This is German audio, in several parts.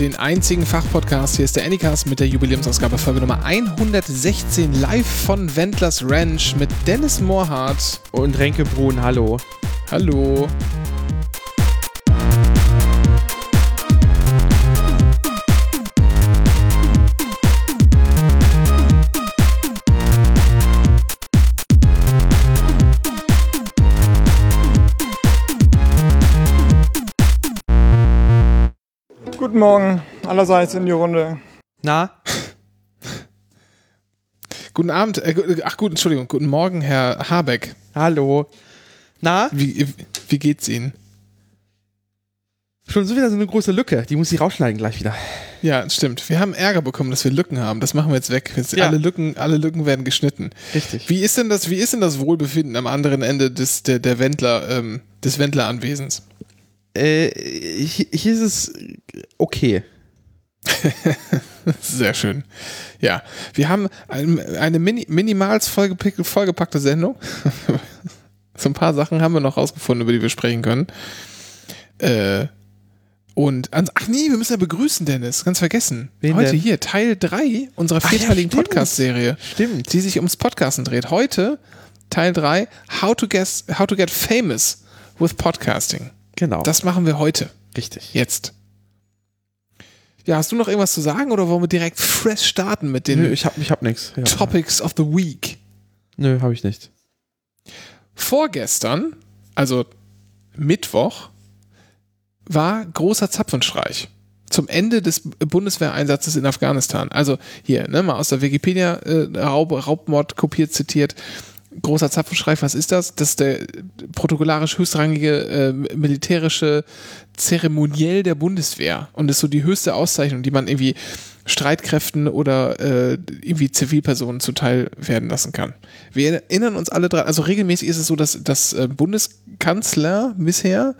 den einzigen Fachpodcast. Hier ist der Anycast mit der Jubiläumsausgabe Folge Nummer 116 live von Wendlers Ranch mit Dennis Mohrhardt und Renke Brun. Hallo. Hallo. Guten Morgen allerseits in die Runde. Na? Guten Abend, äh, ach gut, Entschuldigung, guten Morgen, Herr Habeck. Hallo. Na? Wie, wie geht's Ihnen? Schon so wieder so eine große Lücke, die muss ich rausschneiden gleich wieder. Ja, stimmt. Wir haben Ärger bekommen, dass wir Lücken haben. Das machen wir jetzt weg. Jetzt ja. Alle Lücken, alle Lücken werden geschnitten. Richtig. Wie ist denn das, wie ist denn das Wohlbefinden am anderen Ende des, der, der Wendler, ähm, des Wendler-Anwesens? Äh, hier, hier ist es okay. Sehr schön. Ja, wir haben eine mini, minimals vollgepackte Sendung. so ein paar Sachen haben wir noch rausgefunden, über die wir sprechen können. Äh, und, ach nee, wir müssen ja begrüßen, Dennis, ganz vergessen. Wen Heute denn? hier, Teil 3 unserer vierteiligen ja, Podcast-Serie. Stimmt. Die sich ums Podcasten dreht. Heute Teil 3, How to, guess, how to Get Famous with Podcasting. Genau. Das machen wir heute. Richtig. Jetzt. Ja, hast du noch irgendwas zu sagen oder wollen wir direkt fresh starten mit den Nö, ich hab, ich hab nichts. Ja. Topics of the Week? Nö, habe ich nicht. Vorgestern, also Mittwoch, war großer Zapfenstreich zum Ende des Bundeswehreinsatzes in Afghanistan. Also hier, ne, mal aus der Wikipedia äh, Raub, Raubmord kopiert, zitiert großer Zapfenstreich, was ist das? Das ist der protokollarisch höchstrangige äh, militärische Zeremoniell der Bundeswehr und ist so die höchste Auszeichnung, die man irgendwie Streitkräften oder äh, irgendwie Zivilpersonen zuteil werden lassen kann. Wir erinnern uns alle dran, also regelmäßig ist es so, dass das äh, Bundeskanzler bisher,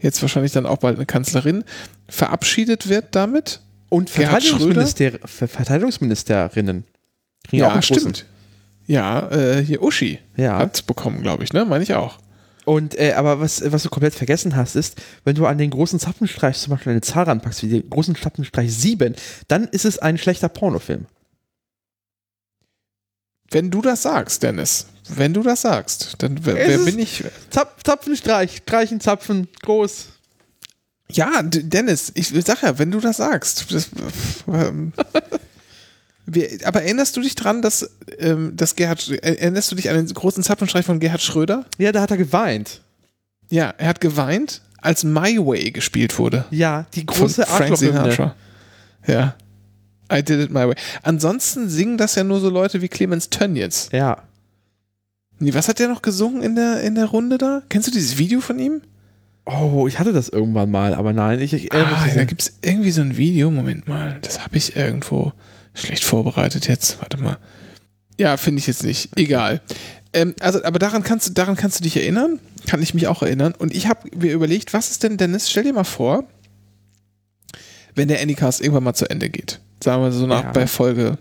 jetzt wahrscheinlich dann auch bald eine Kanzlerin, verabschiedet wird damit. Und Verteidigungsminister Verteidigungsministerinnen. Ja, stimmt. Ja, äh, hier Uschi ja. hat bekommen, glaube ich, ne? Meine ich auch. Und äh, aber was, was du komplett vergessen hast, ist, wenn du an den großen Zapfenstreich zum Beispiel eine Zahl ranpackst, wie den großen Zapfenstreich 7, dann ist es ein schlechter Pornofilm. Wenn du das sagst, Dennis, wenn du das sagst, dann wer, wer bin ich? Zapf, Zapfenstreich, streichen, Zapfen, groß. Ja, Dennis, ich sag ja, wenn du das sagst. Das, wir, aber erinnerst du dich dran, dass, ähm, dass Gerhard, erinnerst du dich an den großen Zapfenstreich von Gerhard Schröder? Ja, da hat er geweint. Ja, er hat geweint, als My Way gespielt wurde. Ja, die große Frank Sinatra. Ja. I did it my way. Ansonsten singen das ja nur so Leute wie Clemens Tönnies. Ja. Nee, was hat der noch gesungen in der, in der Runde da? Kennst du dieses Video von ihm? Oh, ich hatte das irgendwann mal, aber nein, ich. ich ah, da gibt es irgendwie so ein Video, Moment mal, das habe ich irgendwo. Schlecht vorbereitet jetzt. Warte mal. Ja, finde ich jetzt nicht. Egal. Ähm, also, aber daran kannst du, daran kannst du dich erinnern. Kann ich mich auch erinnern. Und ich habe mir überlegt, was ist denn, Dennis, stell dir mal vor, wenn der Anycast irgendwann mal zu Ende geht. Sagen wir so nach ja. bei Folge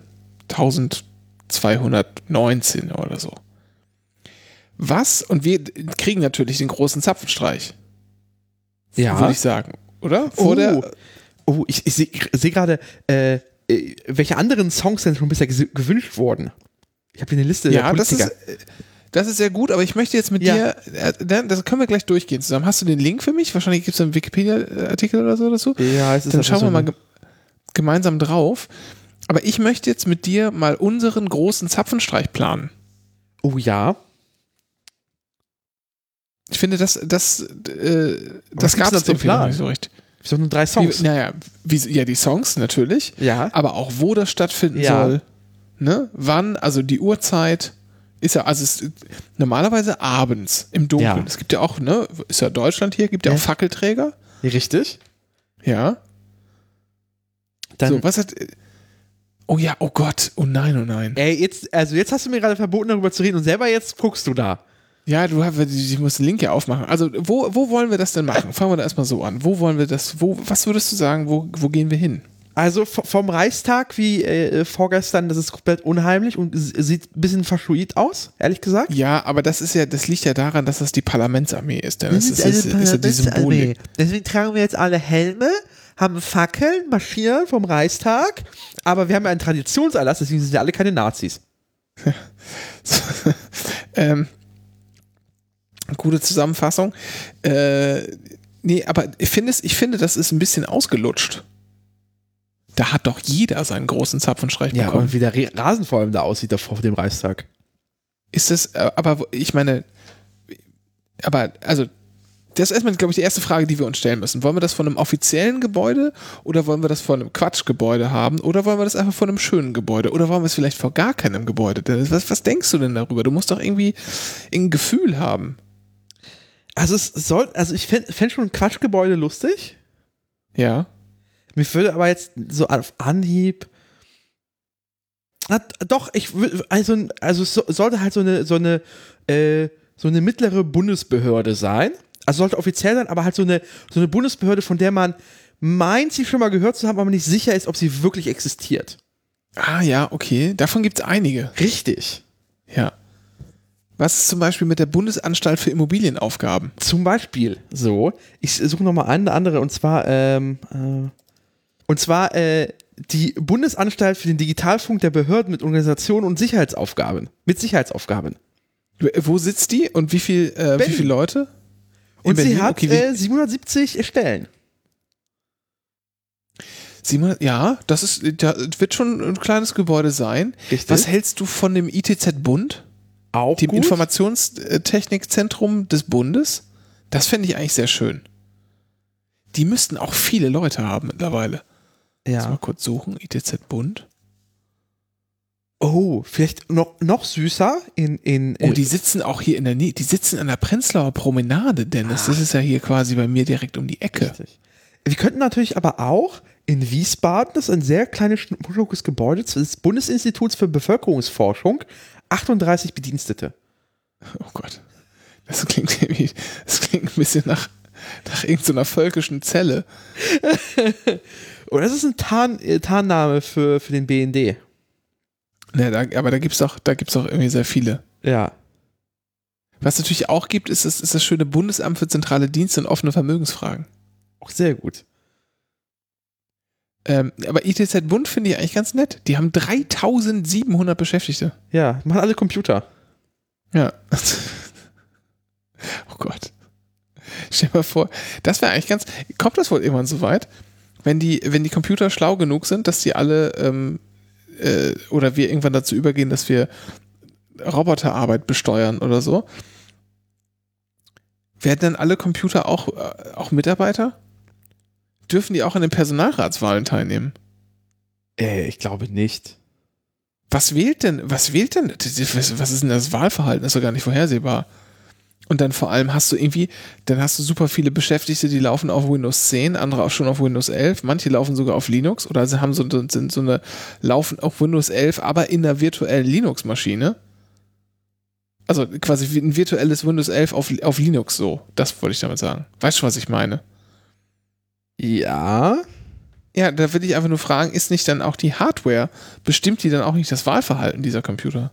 1219 oder so. Was? Und wir kriegen natürlich den großen Zapfenstreich. Ja. Würde ich sagen. Oder? Oh, der, oh ich, ich sehe seh gerade, äh, äh, welche anderen Songs denn schon bisher gewünscht wurden? Ich habe hier eine Liste ja. Das ist, äh, das ist sehr gut, aber ich möchte jetzt mit ja. dir, äh, das können wir gleich durchgehen zusammen. Hast du den Link für mich? Wahrscheinlich gibt es einen Wikipedia-Artikel oder so dazu. Ja, es ist Dann schauen wir mal ge gemeinsam drauf. Aber ich möchte jetzt mit dir mal unseren großen Zapfenstreich planen. Oh ja. Ich finde, das, das, äh, das gab es so richtig. Wieso nur drei Songs? Wie, naja, wie, ja, die Songs natürlich. Ja. Aber auch wo das stattfinden ja. soll. Ne? Wann, also die Uhrzeit ist ja, also es, normalerweise abends im Dunkeln. Ja. Es gibt ja auch, ne, ist ja Deutschland hier, gibt ja, ja. auch Fackelträger. Richtig. Ja. Dann, so, was hat. Oh ja, oh Gott, oh nein, oh nein. Ey, jetzt, also jetzt hast du mir gerade verboten, darüber zu reden und selber jetzt guckst du da. Ja, du hast, ich muss den Link ja aufmachen. Also, wo, wo wollen wir das denn machen? Fangen wir da erstmal so an. Wo wollen wir das, wo, was würdest du sagen, wo, wo gehen wir hin? Also vom Reichstag wie äh, vorgestern, das ist komplett unheimlich und sieht ein bisschen faschoid aus, ehrlich gesagt. Ja, aber das ist ja, das liegt ja daran, dass das die Parlamentsarmee ist. Denn das, das ist, ist, ist, ist ja die Symbolik. Deswegen tragen wir jetzt alle Helme, haben Fackeln, marschieren vom Reichstag, aber wir haben ja einen Traditionserlass, deswegen sind wir alle keine Nazis. ähm, gute Zusammenfassung. Äh, nee, aber ich finde, ich finde, das ist ein bisschen ausgelutscht. Da hat doch jeder seinen großen Zapfenstreich Ja, bekommen. und wie der Rasen vor allem da aussieht davor vor dem Reichstag. Ist das, äh, aber ich meine, aber also, das ist erstmal, glaube ich, die erste Frage, die wir uns stellen müssen. Wollen wir das von einem offiziellen Gebäude oder wollen wir das von einem Quatschgebäude haben oder wollen wir das einfach von einem schönen Gebäude oder wollen wir es vielleicht vor gar keinem Gebäude? Denn Was, was denkst du denn darüber? Du musst doch irgendwie ein Gefühl haben. Also es soll, also ich fände fänd schon ein Quatschgebäude lustig. Ja. Mir würde aber jetzt so auf Anhieb. Na, doch, ich will, also, also es so, sollte halt so eine, so eine, äh, so eine mittlere Bundesbehörde sein. Also sollte offiziell sein, aber halt so eine, so eine Bundesbehörde, von der man meint, sie schon mal gehört zu haben, aber nicht sicher ist, ob sie wirklich existiert. Ah ja, okay. Davon gibt es einige. Richtig. Ja. Was ist zum Beispiel mit der Bundesanstalt für Immobilienaufgaben? Zum Beispiel so, ich suche nochmal eine andere und zwar, ähm, äh, und zwar äh, die Bundesanstalt für den Digitalfunk der Behörden mit Organisation und Sicherheitsaufgaben. Mit Sicherheitsaufgaben. Wo sitzt die und wie viel, äh, wie viele Leute? In Und sie hat Okay, wie- äh, 770 Stellen. Ja, das ist, da wird schon ein kleines Gebäude sein. Richtig. Was hältst du von dem ITZ-Bund, Auch dem gut. Informationstechnikzentrum des Bundes? Das fände ich eigentlich sehr schön. Die müssten auch viele Leute haben mittlerweile. Lass mal Ja. kurz suchen, ITZ-Bund. Oh, vielleicht noch, noch süßer in, in Oh, äh, die sitzen auch hier in der Nähe, die sitzen an der Prenzlauer Promenade, Dennis. Das ist ja hier quasi bei mir direkt um die Ecke. Richtig. Wir könnten natürlich aber auch in Wiesbaden, das ist ein sehr kleines, schnuckliges Gebäude des Bundesinstituts für Bevölkerungsforschung, 38 Bedienstete. Oh Gott. Das klingt irgendwie, das klingt ein bisschen nach, nach irgendeiner völkischen Zelle. Oh, das ist ein Tarn, äh, Tarnname für, für den BND. Ne, da, aber da doch, da gibt's doch irgendwie sehr viele. Ja. Was es natürlich auch gibt, ist das, ist das schöne Bundesamt für zentrale Dienste und offene Vermögensfragen. Auch sehr gut. Ähm, aber ITZ Bund finde ich eigentlich ganz nett. Die haben 3700 Beschäftigte. Ja, machen alle Computer. Ja. oh Gott. Stell dir mal vor, das wäre eigentlich ganz. Kommt das wohl irgendwann so weit, wenn die, wenn die Computer schlau genug sind, dass die alle ähm, äh, oder wir irgendwann dazu übergehen, dass wir Roboterarbeit besteuern oder so? Werden dann alle Computer auch, äh, auch Mitarbeiter? Dürfen die auch an den Personalratswahlen teilnehmen? Äh, ich glaube nicht. Was wählt denn, was wählt denn, was ist denn das Wahlverhalten? Das ist doch gar nicht vorhersehbar. Und dann vor allem hast du irgendwie, dann hast du super viele Beschäftigte, die laufen auf Windows 10, andere auch schon auf Windows 11, manche laufen sogar auf Linux oder sie haben so, sind so eine, laufen auf Windows 11, aber in einer virtuellen Linux-Maschine. Also quasi ein virtuelles Windows 11 auf, auf Linux so. Das wollte ich damit sagen. Weißt du, was ich meine? Ja. Ja, da will ich einfach nur fragen, ist nicht dann auch die Hardware, bestimmt die dann auch nicht das Wahlverhalten dieser Computer?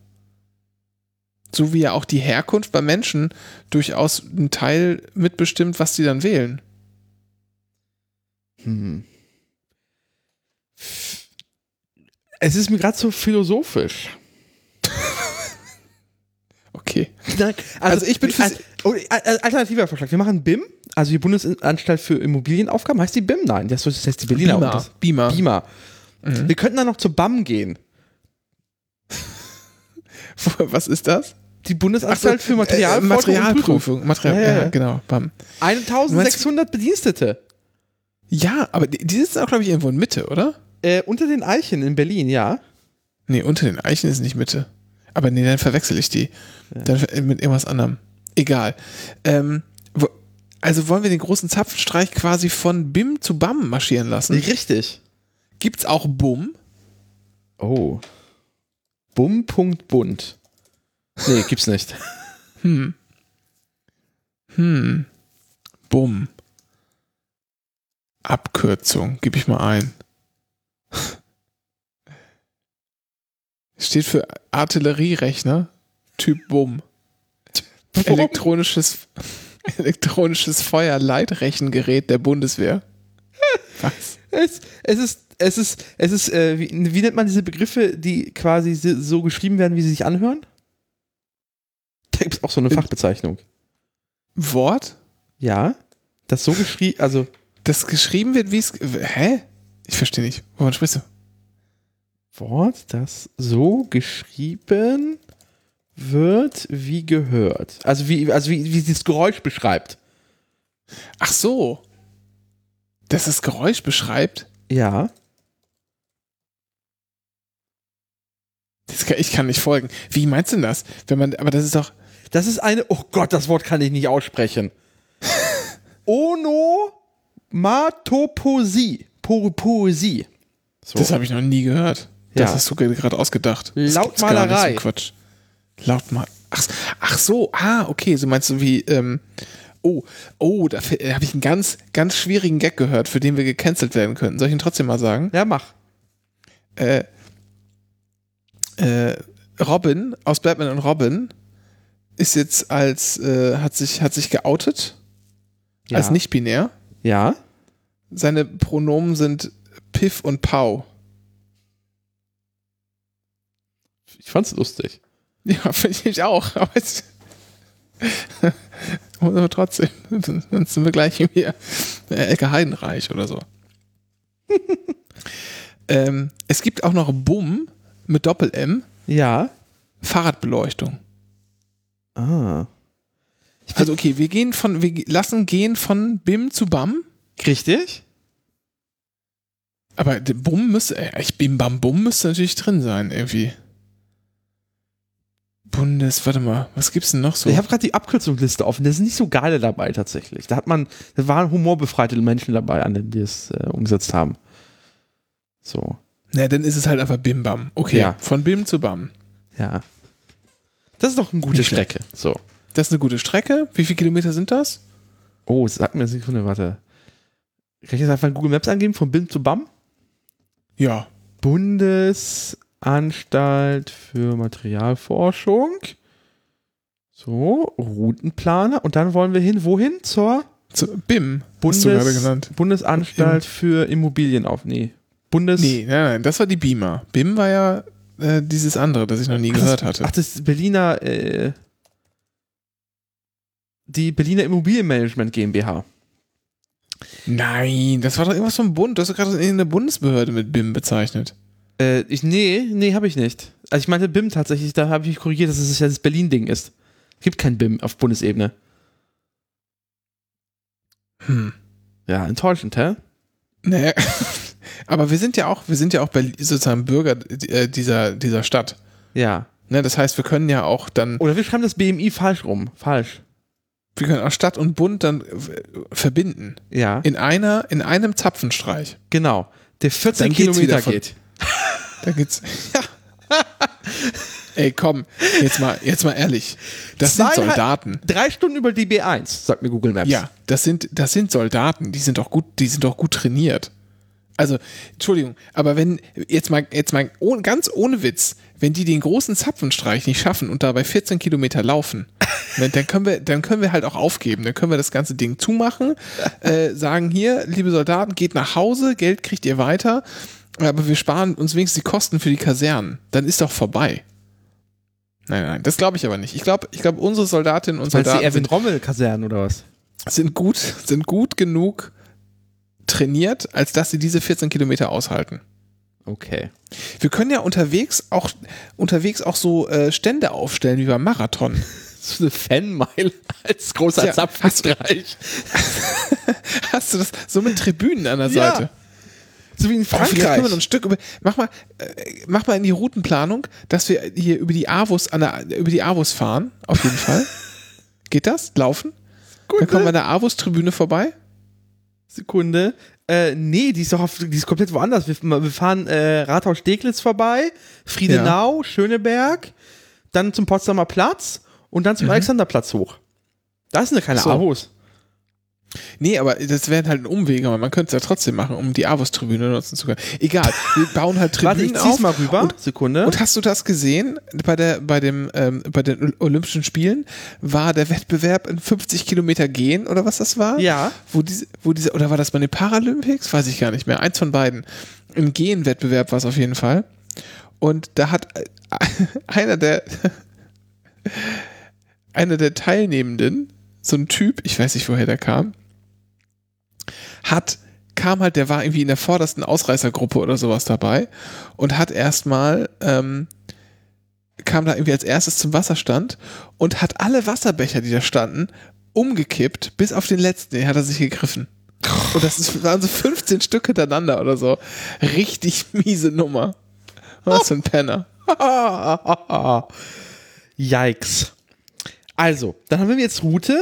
So wie ja auch die Herkunft bei Menschen durchaus einen Teil mitbestimmt, was die dann wählen. Hm. Es ist mir gerade so philosophisch. Okay. Nein, Also ich bin für- also, oh, äh, alternativer Vorschlag. Wir machen BIM, also die Bundesanstalt für Immobilienaufgaben. Heißt die BIM? Nein, das heißt die Berliner. Bundes- Beamer. Beamer. Mhm. Wir könnten dann noch zur BAM gehen. Was ist das? Die Bundesanstalt für Äh, Materialforschung und Prüfung. Materialprüfung. Material, ja, ja. genau. Bam. 1600 Bedienstete. Ja, aber die, die sitzen auch, glaube ich, irgendwo in Mitte, oder? Äh, unter den Eichen in Berlin, ja. Nee, unter den Eichen ist nicht Mitte. Aber nee, dann verwechsel ich die. Dann äh, mit irgendwas anderem. Egal. Ähm, also wollen wir den großen Zapfenstreich quasi von BIM zu BAM marschieren lassen? Richtig. Gibt's auch BUM? Oh. Bum.bunt. Nee, gibt's nicht. Hm. Hm. BUM. Abkürzung. Gib ich mal ein. Steht für Artillerierechner. Typ BUM. Elektronisches, elektronisches Feuerleitrechengerät der Bundeswehr. Was? Es, es ist, es ist, es ist, äh, wie, wie nennt man diese Begriffe, die quasi si- so geschrieben werden, wie sie sich anhören? Da gibt es auch so eine In- Fachbezeichnung. Wort, Ja. Das so geschrieben, also, das geschrieben wird, wie es. Hä? Ich verstehe nicht. Wovon sprichst du? Wort, das so geschrieben wird, wie gehört. Also wie, also wie, wie das Geräusch beschreibt. Ach so. Dass das Geräusch beschreibt? Ja. Kann, ich kann nicht folgen. Wie meinst du denn das? Wenn man, aber das ist doch. Das ist eine, oh Gott, das Wort kann ich nicht aussprechen. Onomatopoesie. Po Poesie. So. Das habe ich noch nie gehört. Das Ja. hast du gerade ausgedacht. Lautmalerei. so Quatsch. Lautmal. Ach, ach so, ah, okay. So meinst du wie, ähm, oh, oh, da habe ich einen ganz, ganz schwierigen Gag gehört, für den wir gecancelt werden könnten. Soll ich ihn trotzdem mal sagen? ja, mach. Äh, äh, Robin aus Batman und Robin ist jetzt als, äh, hat sich, hat sich geoutet Ja. als nicht binär. Ja. Seine Pronomen sind Piff und Pau. Ich fand's lustig. Ja, finde ich auch. Aber trotzdem, sonst sind wir gleich hier äh, Ecke Heidenreich oder so. ähm, es gibt auch noch Bumm mit Doppel-M, Ja. Fahrradbeleuchtung. Ah. Also okay, wir gehen von, wir lassen gehen von BIM zu BAM, Richtig? aber der BUM müsste, äh, ich BIM BAM BUM müsste natürlich drin sein irgendwie. Bundes, warte mal, was gibt's denn noch so? Ich habe gerade die Abkürzungsliste offen. Da sind nicht so geile dabei tatsächlich. Da hat man, da waren humorbefreite Menschen dabei, an denen die es äh, umgesetzt haben. So. Na, dann ist es halt einfach BIM BAM. Okay, Ja. von BIM zu BAM. Ja. Das ist doch eine gute. Strecke. So. Das ist eine gute Strecke. Wie viele Kilometer sind das? Oh, sag mir eine Sekunde, warte. Kann ich jetzt einfach in Google Maps angeben, von BIM zu BAM? Ja. Bundesanstalt für Materialforschung. So, Routenplaner. Und dann wollen wir hin, wohin? Zur Zu BIM, hast du gerade Bundes, genannt. Bundesanstalt für Immobilienauf. Nee. Bundes. Nee, nein, nein, das war die Beamer. BIM war ja äh, dieses andere, das ich noch nie Ach, gehört das, hatte. Ach, das ist Berliner, äh, die Berliner Immobilienmanagement GmbH. Nein, das war doch irgendwas vom Bund. Du hast doch gerade eine Bundesbehörde mit BIM bezeichnet. Äh, ich, nee, nee, habe ich nicht. Also ich meinte BIM tatsächlich, da habe ich mich korrigiert, dass es ja das Berlin-Ding ist. Es gibt kein BIM auf Bundesebene. Hm. Ja, enttäuschend, hä? Naja, aber wir sind ja auch, wir sind ja auch sozusagen Bürger äh, dieser, dieser Stadt. Ja. Ne, das heißt, wir können ja auch dann, Oder wir schreiben das BMI falsch rum. Falsch. wir können auch Stadt und Bund dann äh, verbinden. Ja, In einer, in einem Zapfenstreich. genau. Der 14 Dann geht's Kilometer geht. Da geht's. Ja. Ey, komm, jetzt mal, jetzt mal ehrlich. Das sind Zweieinhalb- Soldaten. Drei Stunden über die B1, sagt mir Google Maps. Ja, das sind, das sind Soldaten, die sind doch gut, die sind doch gut trainiert. Also, Entschuldigung, aber wenn, jetzt mal, jetzt mal ohne, ganz ohne Witz, wenn die den großen Zapfenstreich nicht schaffen und dabei 14 Kilometer laufen, dann können wir, dann können wir halt auch aufgeben. Dann können wir das ganze Ding zumachen, äh, sagen hier, liebe Soldaten, geht nach Hause, Geld kriegt ihr weiter, aber wir sparen uns wenigstens die Kosten für die Kasernen. Dann ist doch vorbei. Nein, nein, das glaube ich aber nicht. Ich glaube, ich glaube, unsere Soldatinnen und Weil die Soldaten Erwin sind Rommel Kasernen oder was? sind gut, sind gut genug trainiert, als dass sie diese 14 Kilometer aushalten. Okay. Wir können ja unterwegs auch, unterwegs auch so äh, Stände aufstellen wie beim Marathon. So eine Fanmeile als großer Ja, Zapfenstreich. Hast du das so mit Tribünen an der Ja, Seite? So wie in Oh, können Frankreich. wir noch ein Stück über, mach mal, äh, mach mal in die Routenplanung, dass wir hier über die Avus, an der, über die Avus fahren, auf jeden Fall. Geht das? Laufen? Gut, Dann kommen wir an der Avus-Tribüne vorbei. Sekunde. Äh, nee, die ist doch auf, die ist komplett woanders. Wir, wir fahren äh, Rathaus-Steglitz vorbei, Friedenau, Schöneberg, dann zum Potsdamer Platz und dann zum Mhm. Alexanderplatz hoch. Da ist eine keine So. Avos. Nee, aber das wäre halt ein Umweg, aber man könnte es ja trotzdem machen, um die Avus-Tribüne nutzen zu können. Egal, wir bauen halt Warte, Tribünen ich zieh's auf. mal rüber. Und, Sekunde. und hast du das gesehen? Bei, der, bei, dem, ähm, bei den Olympischen Spielen war der Wettbewerb in 50 Kilometer gehen oder was das war? Ja. Wo diese, wo diese, oder war das bei den Paralympics? Weiß ich gar nicht mehr. Eins von beiden. Im Gehen-Wettbewerb war es auf jeden Fall. Und da hat äh, einer der, einer der Teilnehmenden, so ein Typ, ich weiß nicht, woher der kam, hat, kam halt, der war irgendwie in der vordersten Ausreißergruppe oder sowas dabei und hat erstmal, ähm, kam da irgendwie als erstes zum Wasserstand und hat alle Wasserbecher, die da standen, umgekippt, bis auf den letzten, den hat er sich gegriffen. Und das ist, waren so 15 Stück hintereinander oder so. Richtig miese Nummer. Was für ein Penner. Yikes. Also, dann haben wir jetzt Route.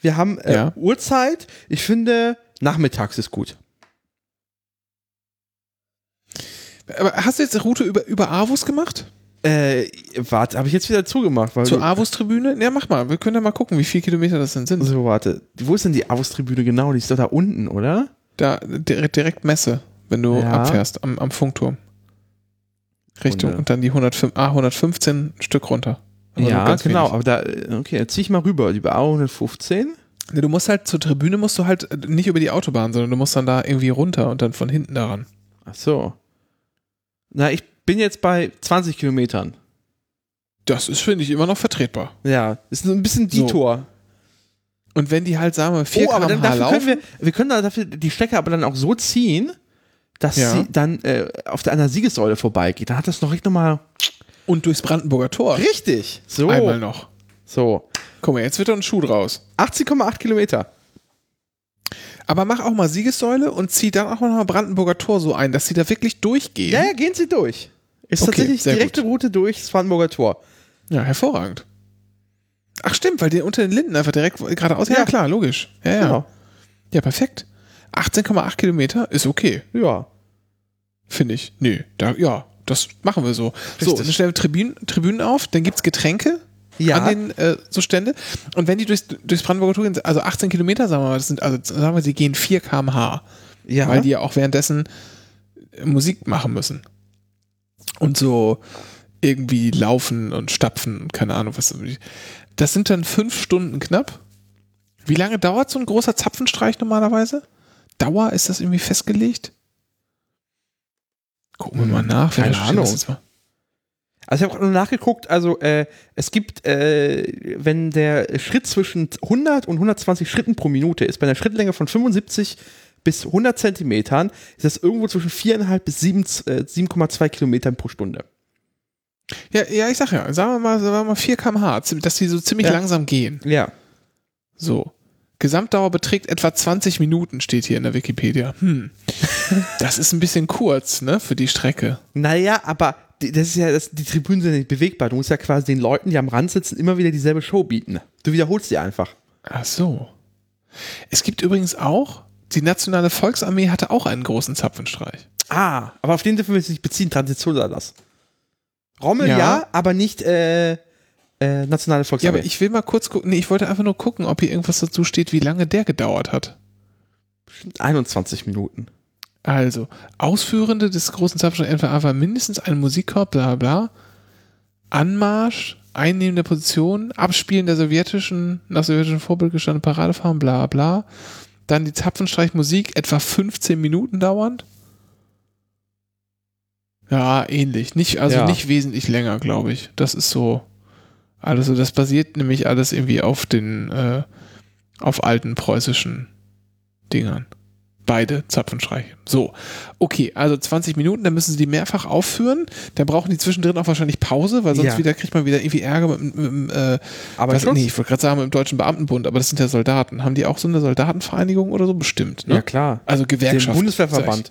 Wir haben äh, Ja. Uhrzeit. Ich finde, nachmittags ist gut. Aber hast du jetzt eine Route über, über Avus gemacht? Äh, warte, habe ich jetzt wieder zugemacht? Weil Zur Avus-Tribüne? Ja, mach mal. Wir können ja mal gucken, wie viele Kilometer das denn sind. so, warte. Wo ist denn die Avus-Tribüne genau? Die ist doch da unten, oder? Da direkt, direkt Messe, wenn du Ja. abfährst am, am Funkturm. Richtung und dann die 105, ah, 115 Stück runter. Aber ja, ganz genau. wenig. Aber da, äh, okay, zieh ich mal rüber. Die A115. Nee, Du musst halt zur Tribüne musst du halt äh, nicht über die Autobahn, sondern du musst dann da irgendwie runter und dann von hinten daran. Ach so. Na, ich bin jetzt bei 20 Kilometern. Das ist, finde ich, immer noch vertretbar. Ja, ist ein bisschen So. Detour. Und wenn die halt, sagen wir, 4 Oh, aber dann km/h dafür können laufen, wir, wir können da dafür die Strecke aber dann auch so ziehen, dass Ja. sie dann äh, auf der einer Siegessäule vorbeigeht. Dann hat das noch richtig nochmal. Und durchs Brandenburger Tor Richtig. So. einmal noch. So. Guck mal, jetzt wird doch ein Schuh draus. 18,8 Kilometer. Aber mach auch mal Siegessäule und zieh dann auch mal Brandenburger Tor so ein, dass sie da wirklich durchgehen. Ja, ja, gehen Sie durch. Ist Okay, tatsächlich direkte Route durchs Brandenburger Tor. Ja, hervorragend. Ach stimmt, weil die unter den Linden einfach direkt geradeaus. Ja, Ja. klar, logisch. Ja, ja. Genau. Ja, perfekt. 18,8 Kilometer ist okay, Ja. finde ich. Nee, da, ja, das machen wir so. So, Richtig. dann stellen wir Tribünen, Tribünen auf, dann gibt's Getränke Ja. an den äh, so Stände. Und wenn die durchs, durchs Brandenburger Tor gehen, also 18 Kilometer, sagen wir mal, das sind, also sagen wir, sie gehen 4 km/h, ja. weil die ja auch währenddessen äh, Musik machen müssen. Und so irgendwie laufen und stapfen und keine Ahnung was. Das sind dann fünf Stunden knapp. Wie lange dauert so ein großer Zapfenstreich normalerweise? Dauer, ist das irgendwie festgelegt? Gucken wir mal nach. Keine. Ahnung. Also ich habe nur nachgeguckt, also äh, es gibt, äh, wenn der Schritt zwischen 100 und 120 Schritten pro Minute ist, bei einer Schrittlänge von 75 bis 100 Zentimetern, ist das irgendwo zwischen 4,5 bis 7, äh, 7,2 Kilometern pro Stunde. Ja, ja, ich sag ja, sagen wir mal, sagen wir mal 4 km/h, dass die so ziemlich Ja. langsam gehen. Ja. So. Gesamtdauer beträgt etwa 20 Minuten, steht hier in der Wikipedia. Hm. Das ist ein bisschen kurz, ne, für die Strecke. Naja, aber die, das ist ja, das, die Tribünen sind ja nicht bewegbar. Du musst ja quasi den Leuten, die am Rand sitzen, immer wieder dieselbe Show bieten. Du wiederholst sie einfach. Ach so. Es gibt übrigens auch, die Nationale Volksarmee hatte auch einen großen Zapfenstreich. Ah, aber auf den dürfen wir uns nicht beziehen, Traditionserlass. Rommel ja, Ja. aber nicht äh, äh, Nationale Ja, Volksarmee. aber ich will mal kurz gucken. Nee, ich wollte einfach nur gucken, ob hier irgendwas dazu steht, wie lange der gedauert hat. 21 Minuten. Also, Ausführende des großen Zapfenstreichs entweder einfach mindestens ein Musikkorps, bla bla. Anmarsch, Einnehmen der Position, Abspielen der sowjetischen, nach sowjetischem Vorbild gestandene Paradefahren, bla bla. Dann die Zapfenstreichmusik, etwa 15 Minuten dauernd. Ja, ähnlich. Nicht, also Ja. nicht wesentlich länger, glaube ich. Das ist so. Also, das basiert nämlich alles irgendwie auf den, äh, auf alten preußischen Dingern. Beide Zapfenstreiche. So, okay, also 20 Minuten, dann müssen sie die mehrfach aufführen. Dann brauchen die zwischendrin auch wahrscheinlich Pause, weil sonst Ja. wieder kriegt man wieder irgendwie Ärger mit, mit äh, Aber was, nee, ich wollte gerade sagen mit dem Deutschen Beamtenbund, aber das sind ja Soldaten. Haben die auch so eine Soldatenvereinigung oder so? Bestimmt, ne? Ja, klar. Also Den Gewerkschaft. Bundeswehrverband.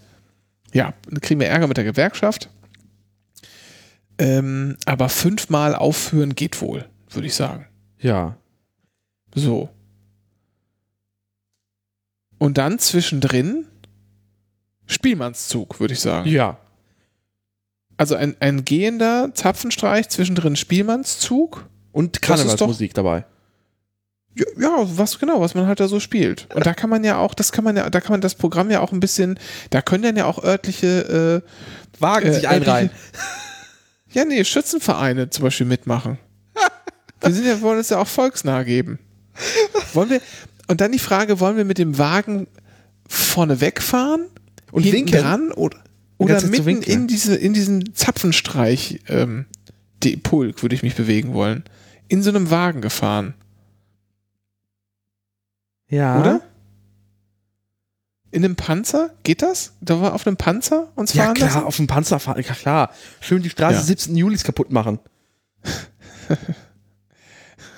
Ja, dann kriegen wir Ärger mit der Gewerkschaft. Ähm, aber fünfmal aufführen geht wohl, würde ich sagen. Ja. So. Und dann zwischendrin Spielmannszug, würde ich sagen. Ja. Also ein, ein gehender Zapfenstreich, zwischendrin Spielmannszug. Und Karnevalsmusik dabei. Ja, ja, was genau, was man halt da so spielt. Und da kann man ja auch, das kann man ja, da kann man das Programm ja auch ein bisschen, da können dann ja auch örtliche äh, Wagen äh, sich einreihen. Ja, nee, Schützenvereine zum Beispiel mitmachen. Wir sind ja, wollen es ja auch volksnah geben. Wollen wir, und dann die Frage, wollen wir mit dem Wagen vorne wegfahren Und hinten winken? dran oder, oder mitten winken. in, diese, in diesen Zapfenstreich ähm, die Pulk würde ich mich bewegen wollen. In so einem Wagen gefahren, Ja. oder? In einem Panzer? Geht das? Da war auf einem Panzer uns Ja, fahren klar, lassen? auf dem Panzer fahren. Ja, klar. Schön die Straße Ja. 17. Julis kaputt machen.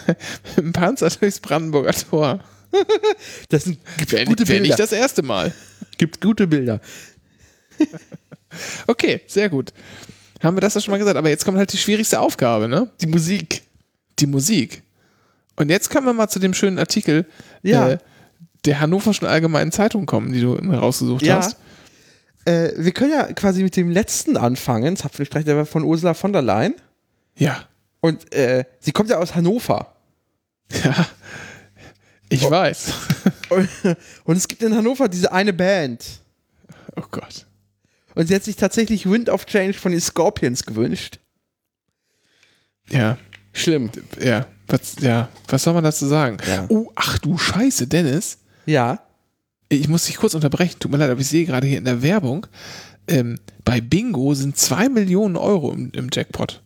Mit dem Panzer durchs Brandenburger Tor. Das sind Wäre gute wär Bilder. nicht das erste Mal. gibt gute Bilder. Okay, sehr gut. Haben wir das ja schon mal gesagt. Aber jetzt kommt halt die schwierigste Aufgabe, ne? Die Musik. Die Musik. Und jetzt kommen wir mal zu dem schönen Artikel Ja. äh, der Hannoverschen Allgemeinen Zeitung kommen, die du rausgesucht Ja. hast. Äh, wir können ja quasi mit dem letzten anfangen. Zapfenstreich, der war von Ursula von der Leyen. Ja. Und äh, sie kommt ja aus Hannover. Ja. Ich weiß. Und, und es gibt in Hannover diese eine Band. Oh Gott. Und sie hat sich tatsächlich Wind of Change von den Scorpions gewünscht. Ja. Schlimm. Ja. Was, ja. Was soll man dazu sagen? Ja. Oh, ach du Scheiße, Dennis. Ja. Ich muss dich kurz unterbrechen. Tut mir leid, aber ich sehe gerade hier in der Werbung, ähm, bei Bingo sind zwei Millionen Euro im, im Jackpot.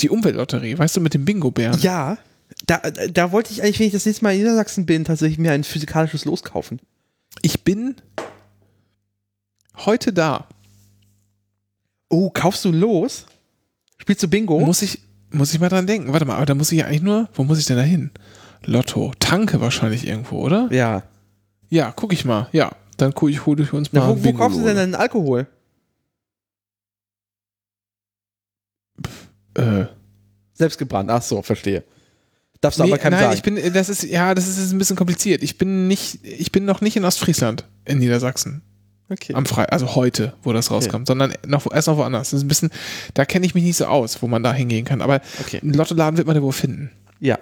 Die Umweltlotterie, weißt du, mit dem Bingo-Bären. Ja. Da, da wollte ich eigentlich, wenn ich das nächste Mal in Niedersachsen bin, tatsächlich mir ein physikalisches Los kaufen. Ich bin heute da. Oh, kaufst du Los? Spielst du Bingo? Muss ich, muss ich mal dran denken. Warte mal, aber da muss ich ja eigentlich nur, wo muss ich denn da hin? Lotto. Tanke wahrscheinlich irgendwo, oder? ja. Ja, guck ich mal. Ja, dann guck ich, hol ich uns mal Na, wo, wo kaufst du denn deinen Alkohol? Äh, Selbstgebrannt. Ach so, verstehe. Darfst du nee, aber keinem nein, sagen. ich bin, das ist, ja, das ist ein bisschen kompliziert. Ich bin nicht, ich bin noch nicht in Ostfriesland, in Niedersachsen. okay. Am Frei, also heute, wo das rauskam, sondern noch, erst noch woanders. Das ist ein bisschen, da kenne ich mich nicht so aus, wo man da hingehen kann. Aber Okay. einen Lottoladen wird man ja wohl finden. Ja.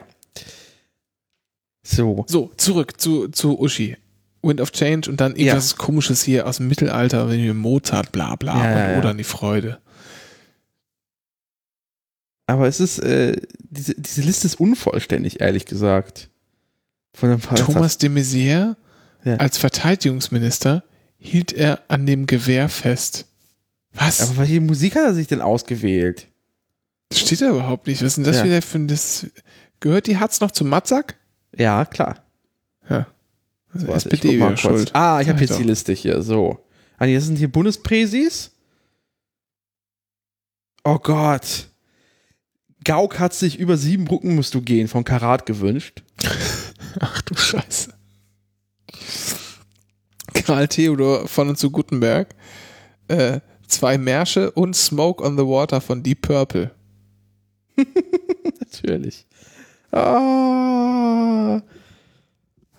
So. So, zurück zu, zu Uschi. Wind of Change und dann irgendwas komisches hier aus dem Mittelalter, wenn wir Mozart, bla bla, Ja, und ja, ja. oder die Freude. Aber es ist, äh, diese, diese Liste ist unvollständig, ehrlich gesagt. Von ein paar Thomas de Maizière Ja. als Verteidigungsminister hielt er an dem Gewehr fest. Was? Aber welche Musik hat er sich denn ausgewählt? das steht da überhaupt nicht. Was ist denn das Ja. wieder für ein, das, gehört die Hatz noch zum Matzak? Ja, klar. Ja. Also Warte, ich SPD guck mal schuld. Ah, ich habe jetzt doch. die Liste hier. So. Ah, das sind hier Bundespräsis. Oh Gott. Gauck hat sich über sieben Brücken musst du gehen von Karat gewünscht. Ach du Scheiße. Karl Theodor von und zu Gutenberg. Äh, zwei Märsche und Smoke on the Water von Deep Purple. Natürlich. Ah.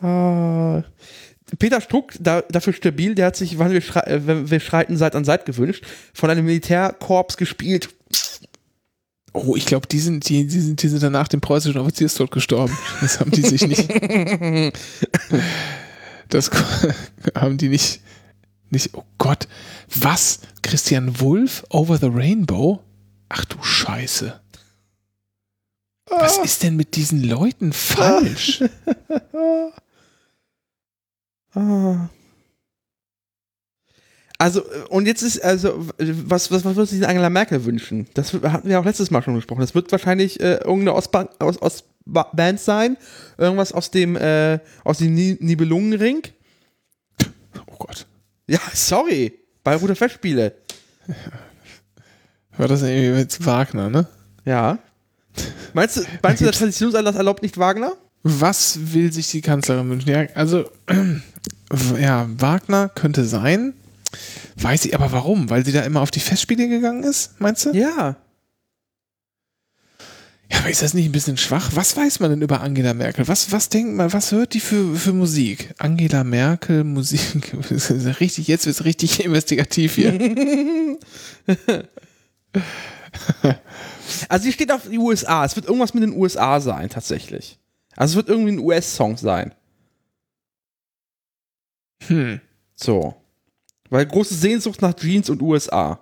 Ah. Peter Struck, da, dafür stabil, der hat sich, wann wir, schrei äh, wenn wir schreiten Seit an Seit gewünscht, von einem Militärkorps gespielt. Oh, ich glaube, die sind, die, die sind, die sind danach dem preußischen Offizierstod gestorben. Das haben die sich nicht. Das haben die nicht. Nicht. Oh Gott. Was? Christian Wulff? Over the Rainbow? Ach du Scheiße. Was ist denn mit diesen Leuten falsch? Ah. Also, äh, und jetzt ist, also, was, was, was würde sich denn Angela Merkel wünschen? Das hatten wir auch letztes Mal schon besprochen. Das wird wahrscheinlich äh, irgendeine Ostband, aus, Ostband sein. Irgendwas aus dem, äh, aus dem Ni- Nibelungenring. Oh Gott. Ja, sorry. Bayreuther Festspiele. War das irgendwie jetzt Wagner, ne? Ja. Meinst du, meinst du der Traditionsanlass erlaubt nicht Wagner? Was will sich die Kanzlerin wünschen? Ja, also, ja, Wagner könnte sein. Weiß ich aber warum? Weil sie da immer auf die Festspiele gegangen ist, meinst du? Ja. Ja, aber ist das nicht ein bisschen schwach? Was weiß man denn über Angela Merkel? Was, was denkt man, was hört die für, für Musik? Angela Merkel, Musik. Richtig, jetzt wird es richtig investigativ hier. Also, sie steht auf die USA. Es wird irgendwas mit den USA sein, tatsächlich. Also es wird irgendwie ein US-Song sein. Hm. So. Weil große Sehnsucht nach Jeans und USA.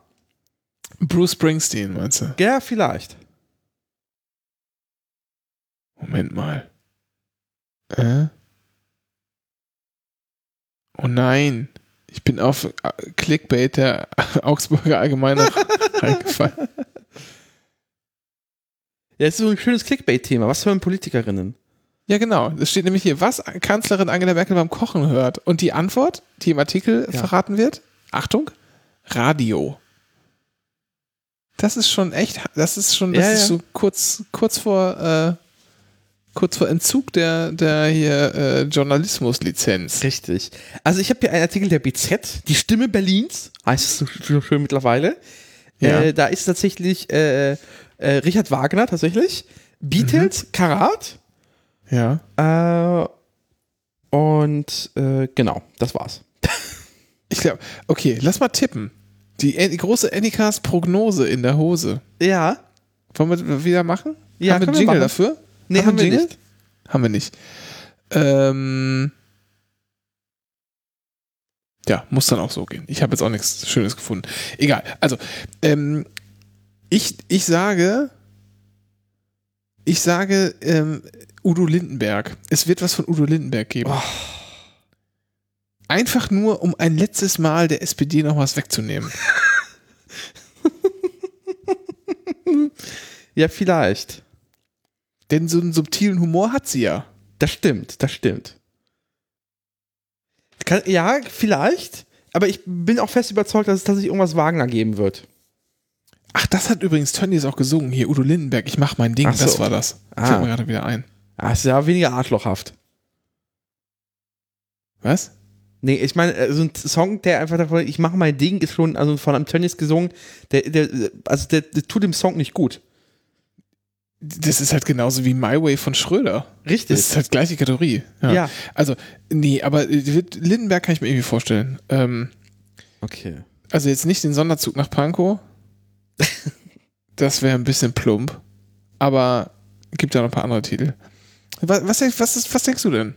Bruce Springsteen, meinst du? Ja, vielleicht. Moment mal. Äh? Oh nein. Ich bin auf Clickbait der Augsburger Allgemeine reingefallen. Ja, das ist so ein schönes Clickbait-Thema. Was hören Politikerinnen? Ja, genau. Es steht nämlich hier, was Kanzlerin Angela Merkel beim Kochen hört. Und die Antwort, die im Artikel Ja. verraten wird, Achtung, Radio. Das ist schon echt, das ist schon, das Ja, ist so kurz, kurz vor, äh, kurz vor Entzug der, der hier äh, Journalismuslizenz. Richtig. Also ich habe hier einen Artikel der BZ, die Stimme Berlins, heißt es so so schön mittlerweile. Ja. Äh, da ist tatsächlich äh, äh, Richard Wagner tatsächlich, Beatles, Karat Ja. äh, und äh, genau, das war's. Ich glaube, okay, lass mal tippen. Die, die große Anycast Prognose in der Hose. Ja. Wollen wir wieder machen? Ja, haben wir einen wir Jingle machen. dafür? Nee, haben wir einen Jingle? nicht. Haben wir nicht. Ähm, ja, muss dann auch so gehen. Ich habe jetzt auch nichts Schönes gefunden. Egal. Also, ähm, ich, ich sage, ich sage ähm, Udo Lindenberg. Es wird was von Udo Lindenberg geben. Oh. Einfach nur, um ein letztes Mal der SPD noch was wegzunehmen. Ja, vielleicht. Denn so einen subtilen Humor hat sie ja. Das stimmt, das stimmt. Kann, ja, vielleicht. Aber ich bin auch fest überzeugt, dass es tatsächlich irgendwas Wagner geben wird. Ach, das hat übrigens Tönnies auch gesungen. Hier, Udo Lindenberg, ich mach mein Ding. So. Das war das. Ah. Fällt mir gerade wieder ein. Ah, ist ja weniger arschlochhaft. Was? Nee, ich meine, äh, so ein Song, der einfach davon, ich mache mein Ding, ist schon also von einem Tönnies gesungen, der, der, also der, der tut dem Song nicht gut. Das ist halt genauso wie My Way von Schröder. Richtig. Das ist halt gleiche Kategorie. Ja. Ja. Also, nee, aber äh, Lindenberg kann ich mir irgendwie vorstellen. Ähm, Okay. also jetzt nicht den Sonderzug nach Pankow. das wäre ein bisschen plump. Aber gibt ja noch ein paar andere Titel. Was, was, denkst- was, was denkst du denn?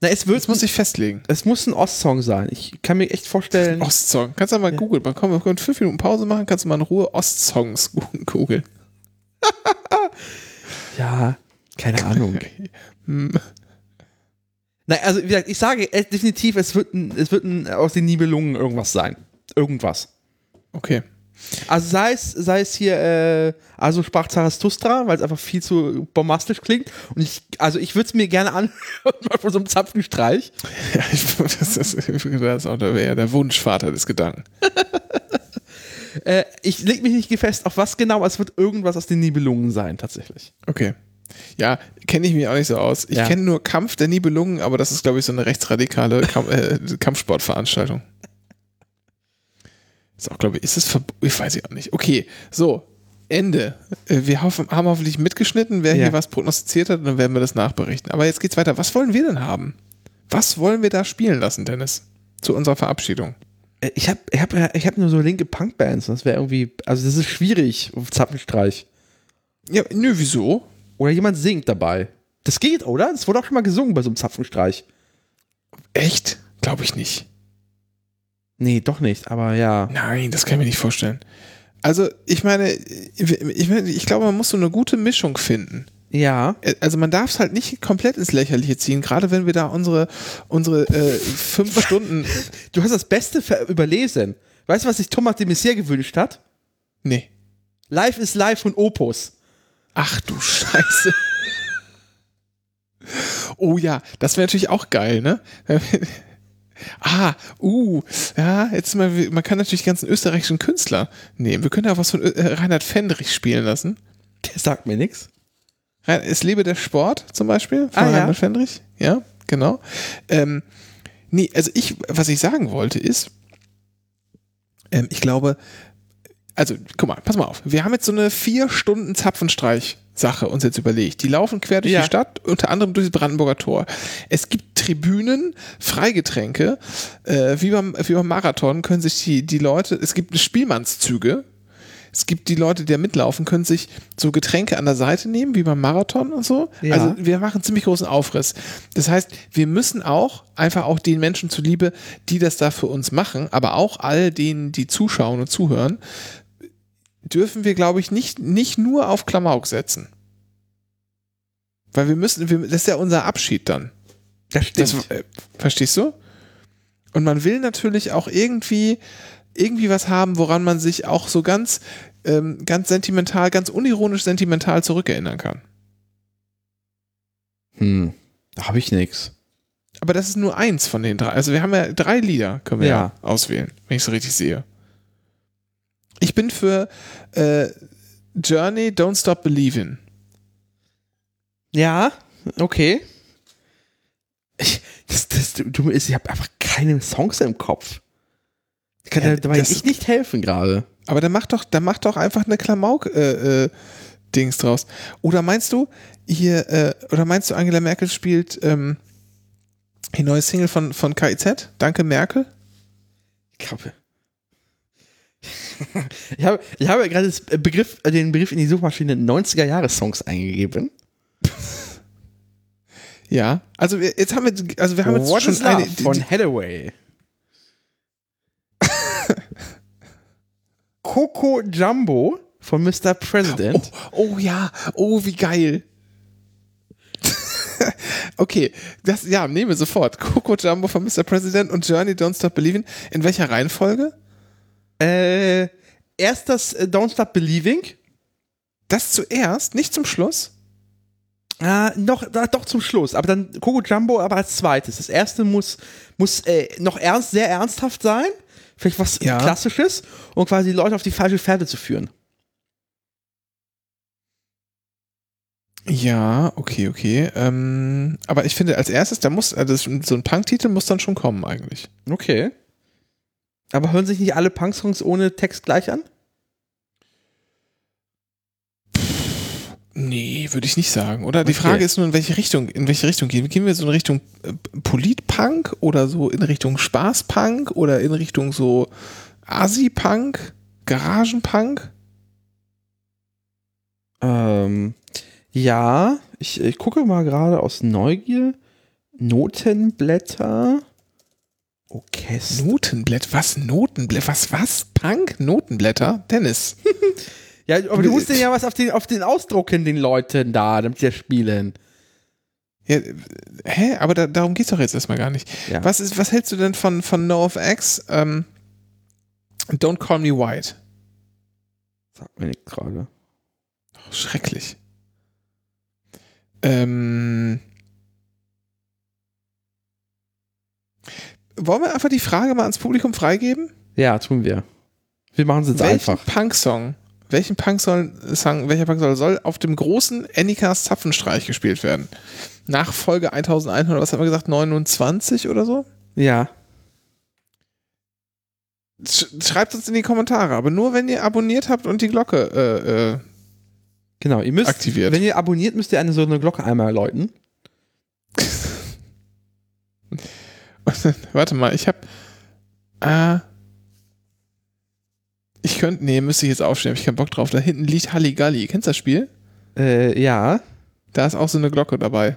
Na, es wird, Das muss ich festlegen. es muss ein Ostsong sein. Ich kann mir echt vorstellen. Ostsong. Kannst du mal Ja. googeln. Kommen, wir können fünf Minuten Pause machen, kannst du mal in Ruhe Ostsongs googeln. Ja, keine Ahnung. Hm. Nein, also wie gesagt, ich sage definitiv, es wird, ein, es wird ein, aus den Nibelungen irgendwas sein. Irgendwas. Okay. Also sei es, sei es hier, äh, also sprach Zarathustra, weil es einfach viel zu bombastisch klingt. Und ich, also ich würde es mir gerne anhören, mal von so einem Zapfenstreich. Ja, ich, das, ist, das ist auch der, der Wunschvater des Gedanken. Äh, ich leg mich nicht fest, auf was genau, aber es wird irgendwas aus den Nibelungen sein, tatsächlich. Okay. Ja, kenne ich mich auch nicht so aus. Ich Ja. kenne nur Kampf der Nibelungen, aber das ist, glaube ich, so eine rechtsradikale Kamp äh, Kampfsportveranstaltung. Ist auch, glaube ich, ist es verb- Ich weiß auch nicht. Okay, so, Ende. Äh, Wir hoffen, haben hoffentlich mitgeschnitten, wer Ja. hier was prognostiziert hat, und dann werden wir das nachberichten. Aber jetzt geht's weiter. Was wollen wir denn haben? Was wollen wir da spielen lassen, Dennis? Zu unserer Verabschiedung. Äh, Ich habe ich hab, ich hab nur so linke Punkbands. Das wäre irgendwie, also das ist schwierig auf Zapfenstreich. Ja, nö, wieso? Oder jemand singt dabei. Das geht, oder? Das wurde auch schon mal gesungen bei so einem Zapfenstreich. Echt? Glaube ich nicht. Nee, doch nicht, aber ja. Nein, das kann ich mir nicht vorstellen. Also, ich meine, ich, meine, ich glaube, man muss so eine gute Mischung finden. Ja. Also man darf es halt nicht komplett ins Lächerliche ziehen, gerade wenn wir da unsere, unsere äh, fünf Stunden. Du hast das Beste überlesen. Weißt du, was sich Thomas de Maizière gewünscht hat? Nee. Live ist live von Opus. Ach du Scheiße. Oh ja, das wäre natürlich auch geil, ne? Ah, uh, ja, jetzt mal, man kann natürlich die ganzen österreichischen Künstler nehmen. Wir können ja auch was von äh, Reinhard Fendrich spielen lassen. Der sagt mir nichts. Es lebe der Sport zum Beispiel von Ah, ja. Reinhard Fendrich. Ja, genau. Ähm, nee, also ich, was ich sagen wollte ist, ähm, ich glaube, also guck mal, pass mal auf. Wir haben jetzt so eine vier Stunden Zapfenstreich-Sache uns jetzt überlegt. Die laufen quer durch Ja. die Stadt, unter anderem durch das Brandenburger Tor. Es gibt Tribünen, Freigetränke, äh, wie, beim, wie beim Marathon können sich die, die Leute, es gibt Spielmannszüge, Es gibt die Leute, die da mitlaufen, können sich so Getränke an der Seite nehmen, wie beim Marathon und so. Ja. Also wir machen ziemlich großen Aufriss. Das heißt, wir müssen auch einfach auch den Menschen zuliebe, die das da für uns machen, aber auch all denen, die zuschauen und zuhören, dürfen wir, glaube ich, nicht, nicht nur auf Klamauk setzen. Weil wir müssen, wir, das ist ja unser Abschied dann. Das Das, äh, verstehst du? Und man will natürlich auch irgendwie, irgendwie was haben, woran man sich auch so ganz, ähm, ganz sentimental, ganz unironisch sentimental zurückerinnern kann. hm, da habe ich nichts. Aber das ist nur eins von den drei. Also wir haben ja drei Lieder, können wir ja, Ja. auswählen, wenn ich es richtig sehe. Ich bin für äh, Journey Don't Stop Believing. Ja, okay. Ich, das, das, du, ich habe einfach keine Songs im Kopf. Ich kann Ja, dir dabei echt nicht helfen gerade. Aber dann mach doch, dann mach doch einfach eine Klamauk-Dings äh, Dings draus. Oder meinst du, hier, äh, oder meinst du, Angela Merkel spielt ähm, die neue Single von, von KIZ? Danke, Merkel? Ich glaube. ich habe, ich habe gerade Begriff, den Begriff in die Suchmaschine 90er-Jahre-Songs eingegeben. Ja. Also wir, jetzt haben wir, also wir haben jetzt What schon eine, die, von Hathaway. Coco Jumbo von Mr. President. oh, oh ja, oh, wie geil. okay, das, ja, nehmen wir sofort. Coco Jumbo von Mr. President und Journey Don't Stop Believing. In welcher Reihenfolge? Äh, erst das äh, Don't Stop Believing. Das zuerst, nicht zum Schluss? Ah, noch, da, doch zum Schluss. Aber dann Coco Jumbo aber als zweites. Das erste muss, muss äh, noch ernst, sehr ernsthaft sein. Vielleicht was Ja. Klassisches und quasi die Leute auf die falsche Pferde zu führen. Ja, okay, okay. Ähm, aber ich finde, als erstes, da muss, also so ein Punk-Titel muss dann schon kommen, eigentlich. Okay. Aber hören sich nicht alle Punk-Songs ohne Text gleich an? Nee, würde ich nicht sagen, oder? Die Okay. Frage ist nur, in welche Richtung, in welche Richtung gehen wir? Gehen wir so in Richtung äh, Polit-Punk oder so in Richtung Spaß-Punk oder in Richtung so Asi-Punk, Garagen-Punk? Ähm, ja, ich, ich gucke mal gerade aus Neugier. Notenblätter. Orchester. Notenblätter, was? Notenblätter, was, was? Punk? Notenblätter? Dennis. Ja, aber du musst denn ja was auf den, auf den ausdrucken, den Leuten da, damit sie ja spielen. Ja, hä? Aber da, darum geht's doch jetzt erstmal gar nicht. Ja. Was, ist, was hältst du denn von, von NoFX? Ähm, Don't Call Me White. Sagt mir nicht gerade. Schrecklich. Ähm, wollen wir einfach die Frage mal ans Publikum freigeben? Ja, tun wir. Wir machen es jetzt Welchen einfach. Punk-Song, welchen Punk-Song, Song, welcher Punk-Song soll auf dem großen Anycast Zapfenstreich gespielt werden? Nach Folge 1100, was haben wir gesagt, 29 oder so? Ja. Sch schreibt uns in die Kommentare, aber nur wenn ihr abonniert habt und die Glocke äh, äh, Genau, ihr müsst, Aktiviert. wenn ihr abonniert, müsst ihr eine so eine Glocke einmal läuten. Warte mal, ich hab. Äh, ich könnte. Nee, müsste ich jetzt aufstehen, hab ich keinen Bock drauf. Da hinten liegt Halligalli. Kennst du das Spiel? Äh, ja. Da ist auch so eine Glocke dabei.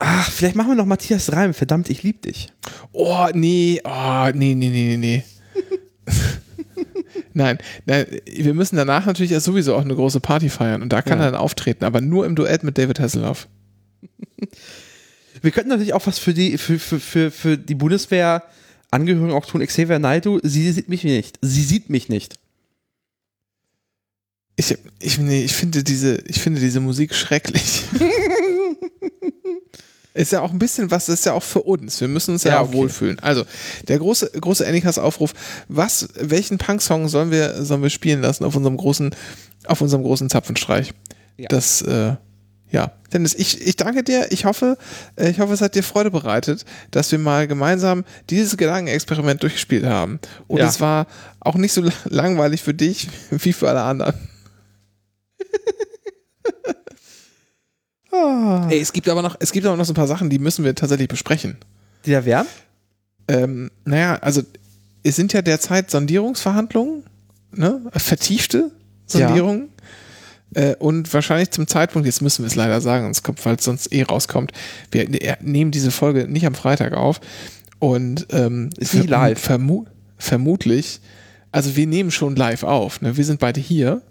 Ach, vielleicht machen wir noch Matthias Reim. Verdammt, ich lieb dich. Oh, nee. Oh, nee, nee, nee, nee, nee. nein, nein, wir müssen danach natürlich ja sowieso auch eine große Party feiern und da kann Ja. er dann auftreten, aber nur im Duett mit David Hasselhoff. Wir könnten natürlich auch was für die, für, für, für, für die Bundeswehr Angehörigen auch tun. Xavier Naidoo, sie sieht mich nicht. Sie sieht mich nicht. Ich, ich, nee, ich finde diese, ich finde diese Musik schrecklich. ist ja auch ein bisschen was, das ist ja auch für uns. Wir müssen uns ja, Ja, auch okay. wohlfühlen. Also, der große, große Anycast-Aufruf. Was, welchen Punk-Song sollen wir, sollen wir spielen lassen auf unserem großen, auf unserem großen Zapfenstreich? Ja. Das, äh, ja. Dennis, ich, ich danke dir. Ich hoffe, äh, ich hoffe, es hat dir Freude bereitet, dass wir mal gemeinsam dieses Gedankenexperiment durchgespielt haben. Und Ja. es war auch nicht so la- langweilig für dich wie für alle anderen. Ah. Ey, es gibt aber noch, es gibt aber noch so ein paar Sachen, die müssen wir tatsächlich besprechen. Die da wären? Ähm, naja, also es sind ja derzeit Sondierungsverhandlungen ne? vertiefte Sondierungen. Äh, und wahrscheinlich zum Zeitpunkt, jetzt müssen wir es leider sagen, weil es sonst eh rauskommt, wir nehmen diese Folge nicht am Freitag auf. Und ähm, Ist nie live. Vermu vermutlich, also wir nehmen schon live auf, ne? Wir sind beide hier,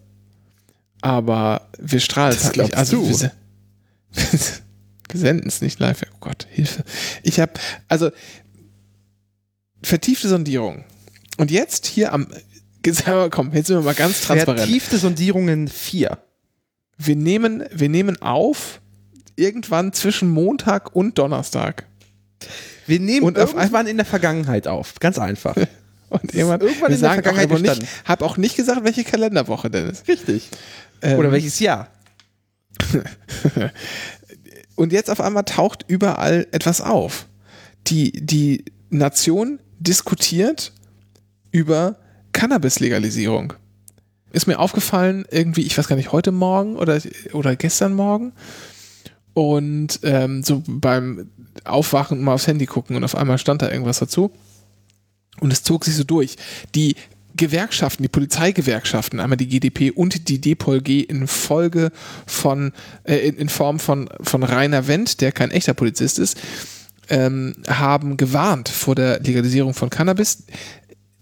aber wir strahlen es halt nicht. Also du. wir, wir senden es nicht live. Oh Gott, Hilfe. Ich habe, also vertiefte Sondierung. Und jetzt hier am, komm, jetzt sind wir mal ganz transparent. Vertiefte Sondierungen 4. Wir nehmen, wir nehmen auf irgendwann zwischen Montag und Donnerstag. Wir nehmen Und irgendwann in der Vergangenheit auf. Ganz einfach. Und irgendwann, irgendwann wir in der sagen Vergangenheit auch nicht, gestanden. hab auch nicht gesagt, welche Kalenderwoche denn ist. Richtig. Ähm, Oder welches Jahr? Und jetzt auf einmal taucht überall etwas auf. Die, die Nation diskutiert über Cannabis-Legalisierung. Ist mir aufgefallen, irgendwie, ich weiß gar nicht, heute Morgen oder, oder gestern Morgen. Und ähm, so beim Aufwachen mal aufs Handy gucken und auf einmal stand da irgendwas dazu. Und es zog sich so durch. Die Gewerkschaften, die Polizeigewerkschaften, einmal die GDP und die DPOLG in Folge von, äh, in, Form von, von Rainer Wendt, der kein echter Polizist ist, ähm, haben gewarnt vor der Legalisierung von Cannabis.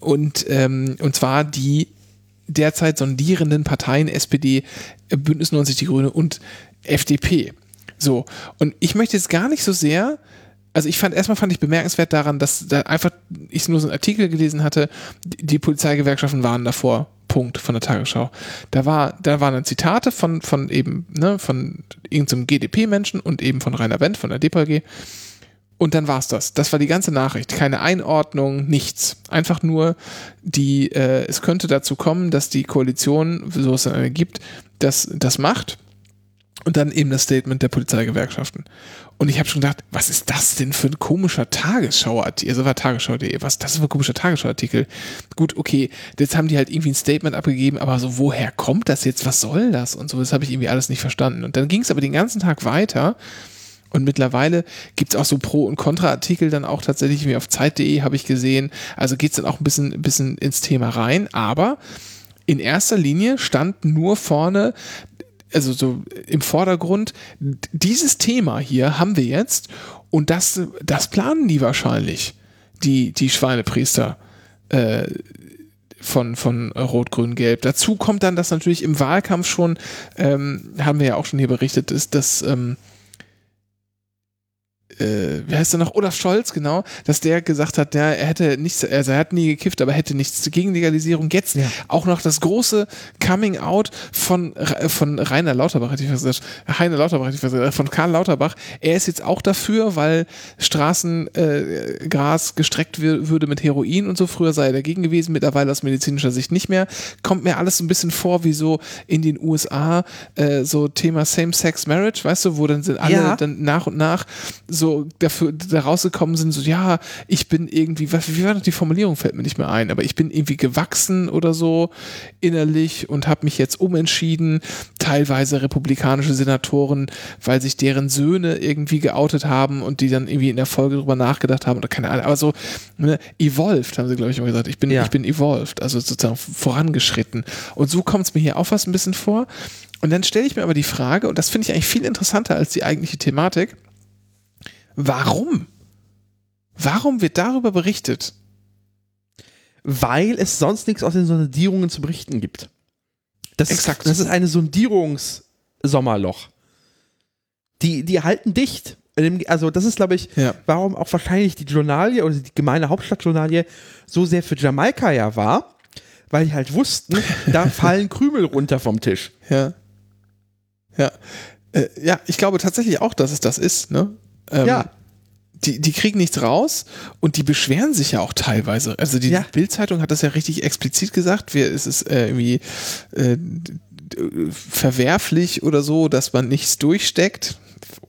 Und, ähm, und zwar die derzeit sondierenden Parteien SPD, Bündnis 90 Die Grüne und FDP. So, und ich möchte jetzt gar nicht so sehr, also ich fand, erstmal fand ich bemerkenswert daran, dass da einfach ich nur so einen Artikel gelesen hatte, die, Polizeigewerkschaften waren davor, Punkt von der Tagesschau. Da war, da waren dann Zitate von, von eben, ne, von irgendeinem GDP-Menschen und eben von Rainer Wendt von der DPLG. Und dann war's das. Das war die ganze Nachricht. Keine Einordnung, nichts. Einfach nur die, äh, es könnte dazu kommen, dass die Koalition, so es dann eine gibt, das, das macht. Und dann eben das Statement der Polizeigewerkschaften. Und ich habe schon gedacht, was ist das denn für ein komischer Tagesschauartikel? Also war Tagesschau.de, was ist das für ein komischer Tagesschauartikel? Gut, okay, jetzt haben die halt irgendwie ein Statement abgegeben, aber so, woher kommt das jetzt? Was soll das? Und so, das habe ich irgendwie alles nicht verstanden. Und dann ging es aber den ganzen Tag weiter. Und mittlerweile gibt es auch so Pro- und Kontra-Artikel dann auch tatsächlich wie auf Zeit.de habe ich gesehen. Also geht es dann auch ein bisschen, bisschen ins Thema rein. Aber in erster Linie stand nur vorne, also so im Vordergrund, dieses Thema hier haben wir jetzt und das, das planen die wahrscheinlich, die, die Schweinepriester äh, von, von Rot-Grün-Gelb. Dazu kommt dann, dass natürlich im Wahlkampf schon, ähm, haben wir ja auch schon hier berichtet, ist, dass ähm, äh, wie heißt er noch, Olaf Scholz, genau, dass der gesagt hat, ja, er hätte nichts, also er hat nie gekifft, aber hätte nichts gegen Legalisierung. Jetzt Ja. auch noch das große Coming Out von, Ra- von Rainer Lauterbach, hätte ich gesagt, Heiner Lauterbach, hätte ich gesagt, von Karl Lauterbach. Er ist jetzt auch dafür, weil Straßengras äh, gestreckt wür- würde mit Heroin und so. Früher sei er dagegen gewesen, mittlerweile aus medizinischer Sicht nicht mehr. Kommt mir alles so ein bisschen vor, wie so in den USA, äh, so Thema Same-Sex-Marriage, weißt du, wo dann sind alle Ja. dann nach und nach so dafür da rausgekommen sind, so ja, ich bin irgendwie, was, wie war noch die Formulierung, fällt mir nicht mehr ein, aber ich bin irgendwie gewachsen oder so innerlich und habe mich jetzt umentschieden. Teilweise republikanische Senatoren, weil sich deren Söhne irgendwie geoutet haben und die dann irgendwie in der Folge drüber nachgedacht haben oder keine Ahnung, aber so ne, evolved, haben sie glaube ich immer gesagt. Ich bin, Ja. ich bin evolved, also sozusagen vorangeschritten. Und so kommt es mir hier auch fast ein bisschen vor. Und dann stelle ich mir aber die Frage, und das finde ich eigentlich viel interessanter als die eigentliche Thematik, Warum? Warum wird darüber berichtet? Weil es sonst nichts aus den Sondierungen zu berichten gibt. Das, Exakt. Ist, das ist eine Sondierungssommerloch. Die, die halten dicht. Also das ist, glaube ich, Ja. warum auch wahrscheinlich die Journalie oder die gemeine Hauptstadtjournalie so sehr für Jamaika ja war, weil die halt wussten, da fallen Krümel runter vom Tisch. Ja. Ja. Äh, ja, ich glaube tatsächlich auch, dass es das ist, ne? Ähm, Ja. Die, die kriegen nichts raus und die beschweren sich ja auch teilweise. Also die Ja. Bildzeitung hat das ja richtig explizit gesagt. Wir, es ist äh, irgendwie äh, verwerflich oder so, dass man nichts durchsteckt.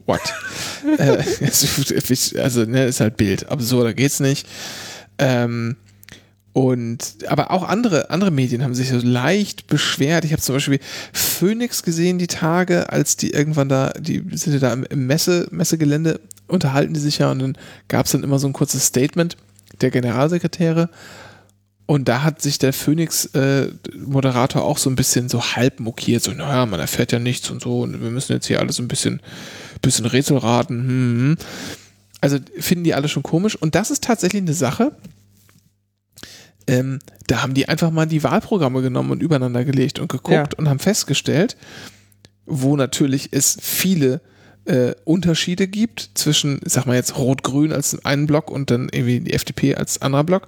What? äh, also, ne, ist halt Bild. Aber so, da geht's nicht. Ähm, und aber auch andere, andere Medien haben sich so leicht beschwert. Ich habe zum Beispiel Phoenix gesehen die Tage, als die irgendwann da, die sind ja da im, Messe, Messegelände, unterhalten die sich ja und dann gab es dann immer so ein kurzes Statement der Generalsekretäre. Und da hat sich der Phoenix-Moderator äh, auch so ein bisschen so halb mokiert, so, naja, man erfährt ja nichts und so, und wir müssen jetzt hier alles ein bisschen, bisschen Rätsel raten. Hm, hm. Also finden die alle schon komisch. Und das ist tatsächlich eine Sache, ähm, da haben die einfach mal die Wahlprogramme genommen und übereinander gelegt und geguckt ja. und haben festgestellt, wo natürlich es viele äh, Unterschiede gibt zwischen, sag mal jetzt Rot-Grün als einen Block und dann irgendwie die FDP als anderer Block.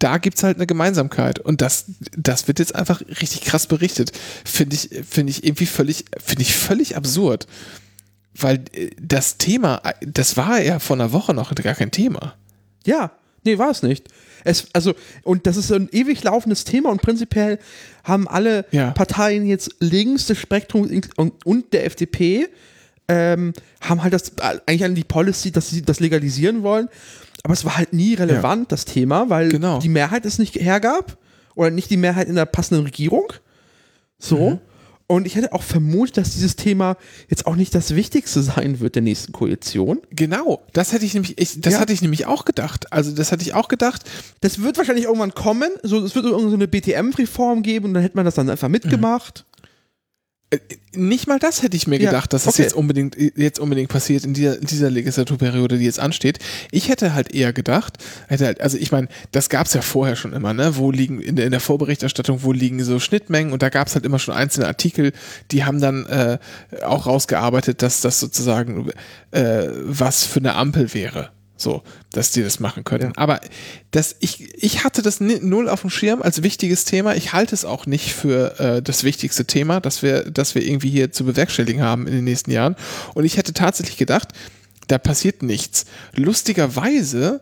Da gibt es halt eine Gemeinsamkeit und das, das wird jetzt einfach richtig krass berichtet. Finde ich, finde ich irgendwie völlig, finde ich völlig absurd. Weil äh, das Thema, das war ja vor einer Woche noch gar kein Thema. Ja, nee, war es nicht. Es, also, und das ist ein ewig laufendes Thema und prinzipiell haben alle ja. Parteien jetzt links des Spektrums und, und der FDP ähm, haben halt das eigentlich an die Policy, dass sie das legalisieren wollen. Aber es war halt nie relevant, ja. das Thema, weil genau. die Mehrheit es nicht hergab oder nicht die Mehrheit in der passenden Regierung. So. Mhm. Und ich hätte auch vermutet, dass dieses Thema jetzt auch nicht das Wichtigste sein wird der nächsten Koalition. Genau, das hätte ich nämlich, ich, das ja. hatte ich nämlich auch gedacht. Also das hatte ich auch gedacht. Das wird wahrscheinlich irgendwann kommen. So, es wird irgendeine BTM-Reform geben und dann hätte man das dann einfach mitgemacht. Mhm. Äh, nicht mal das hätte ich mir ja, gedacht, dass das okay. jetzt unbedingt, jetzt unbedingt passiert in dieser, in dieser Legislaturperiode, die jetzt ansteht. Ich hätte halt eher gedacht, hätte halt, also ich meine, das gab es ja vorher schon immer, ne? Wo liegen, in der, in der Vorberichterstattung, wo liegen so Schnittmengen und da gab es halt immer schon einzelne Artikel, die haben dann äh, auch rausgearbeitet, dass das sozusagen äh, was für eine Ampel wäre. So, dass die das machen können. Ja. Aber das, ich, ich hatte das null auf dem Schirm als wichtiges Thema. Ich halte es auch nicht für äh, das wichtigste Thema, das wir, das wir irgendwie hier zu bewerkstelligen haben in den nächsten Jahren. Und ich hätte tatsächlich gedacht, da passiert nichts. Lustigerweise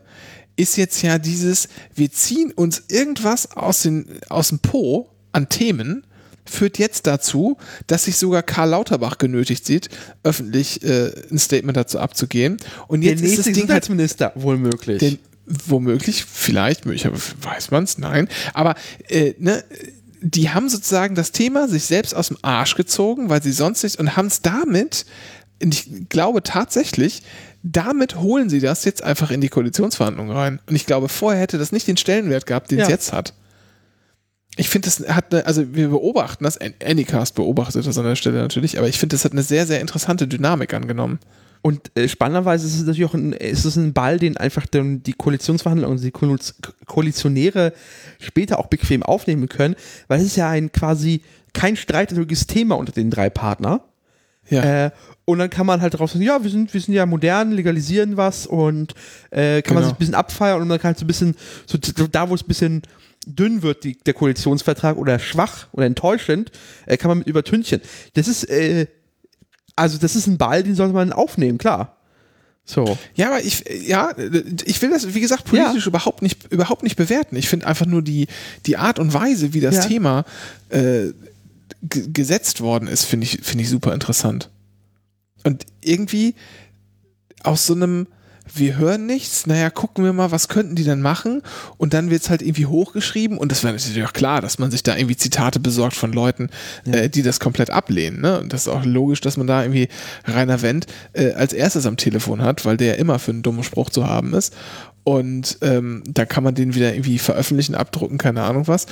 ist jetzt ja dieses, wir ziehen uns irgendwas aus, den, aus dem Po an Themen führt jetzt dazu, dass sich sogar Karl Lauterbach genötigt sieht, öffentlich äh, ein Statement dazu abzugehen. Und jetzt der nächste ist das Ding Gesundheitsminister halt, wohl möglich. Den, womöglich, vielleicht, weiß man es, nein. Aber äh, ne, die haben sozusagen das Thema sich selbst aus dem Arsch gezogen, weil sie sonst nicht und haben es damit, ich glaube tatsächlich, damit holen sie das jetzt einfach in die Koalitionsverhandlungen rein. Und ich glaube, vorher hätte das nicht den Stellenwert gehabt, den ja. es jetzt hat ich finde, das hat eine, also wir beobachten das, Anycast beobachtet das an der Stelle natürlich, aber ich finde, das hat eine sehr, sehr interessante Dynamik angenommen. Und äh, spannenderweise ist es natürlich auch ein, ist es ein Ball, den einfach dann die Koalitionsverhandlungen und die Koalitionäre später auch bequem aufnehmen können, weil es ist ja ein quasi kein streitwürdiges Thema unter den drei Partnern. Ja. Äh, und dann kann man halt drauf sagen, ja, wir sind, wir sind ja modern, legalisieren was und äh, kann genau. man sich ein bisschen abfeiern und dann kann halt so ein bisschen, so da wo es ein bisschen dünn wird, die, der Koalitionsvertrag oder schwach oder enttäuschend, äh, kann man mit übertünchen. Das ist, äh, also das ist ein Ball, den sollte man aufnehmen, klar. So. Ja, aber ich, ja, ich will das, wie gesagt, politisch ja. überhaupt nicht, überhaupt nicht bewerten. Ich finde einfach nur die, die Art und Weise, wie das ja. Thema äh, gesetzt worden ist, finde ich, finde ich super interessant. Und irgendwie aus so einem, wir hören nichts, naja, gucken wir mal, was könnten die denn machen? Und dann wird es halt irgendwie hochgeschrieben und das wäre natürlich auch klar, dass man sich da irgendwie Zitate besorgt von Leuten, ja. äh, die das komplett ablehnen. Ne? Und das ist auch logisch, dass man da irgendwie Rainer Wendt äh, als erstes am Telefon hat, weil der immer für einen dummen Spruch zu haben ist. Und ähm, da kann man den wieder irgendwie veröffentlichen, abdrucken, keine Ahnung was.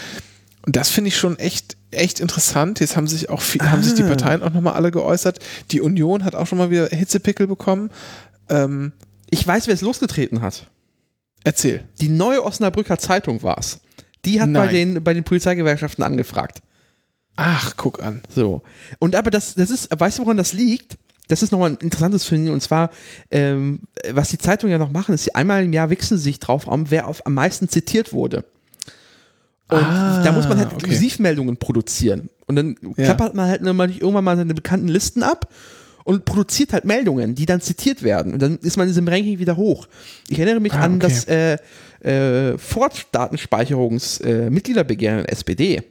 Und das finde ich schon echt, echt interessant. Jetzt haben sich auch viel, ah. haben sich die ah. Parteien auch nochmal alle geäußert. Die Union hat auch schon mal wieder Hitzepickel bekommen. Ähm, ich weiß, wer es losgetreten hat. Erzähl. Die neue Osnabrücker Zeitung war es. Die hat bei den, bei den Polizeigewerkschaften angefragt. Ach, guck an. So. Und aber das, das ist, weißt du, woran das liegt? Das ist nochmal ein interessantes Finden. Und zwar, ähm, was die Zeitungen ja noch machen, ist, sie einmal im Jahr wichsen sich drauf, wer auf, am meisten zitiert wurde. Und ah, da muss man halt okay. Exklusivmeldungen produzieren. Und dann ja. klappert man halt irgendwann mal seine bekannten Listen ab und produziert halt Meldungen, die dann zitiert werden. Und dann ist man in diesem Ranking wieder hoch. Ich erinnere mich ah, an okay. das äh, äh, Ford-Datenspeicherungs-Mitgliederbegehren äh, SPD.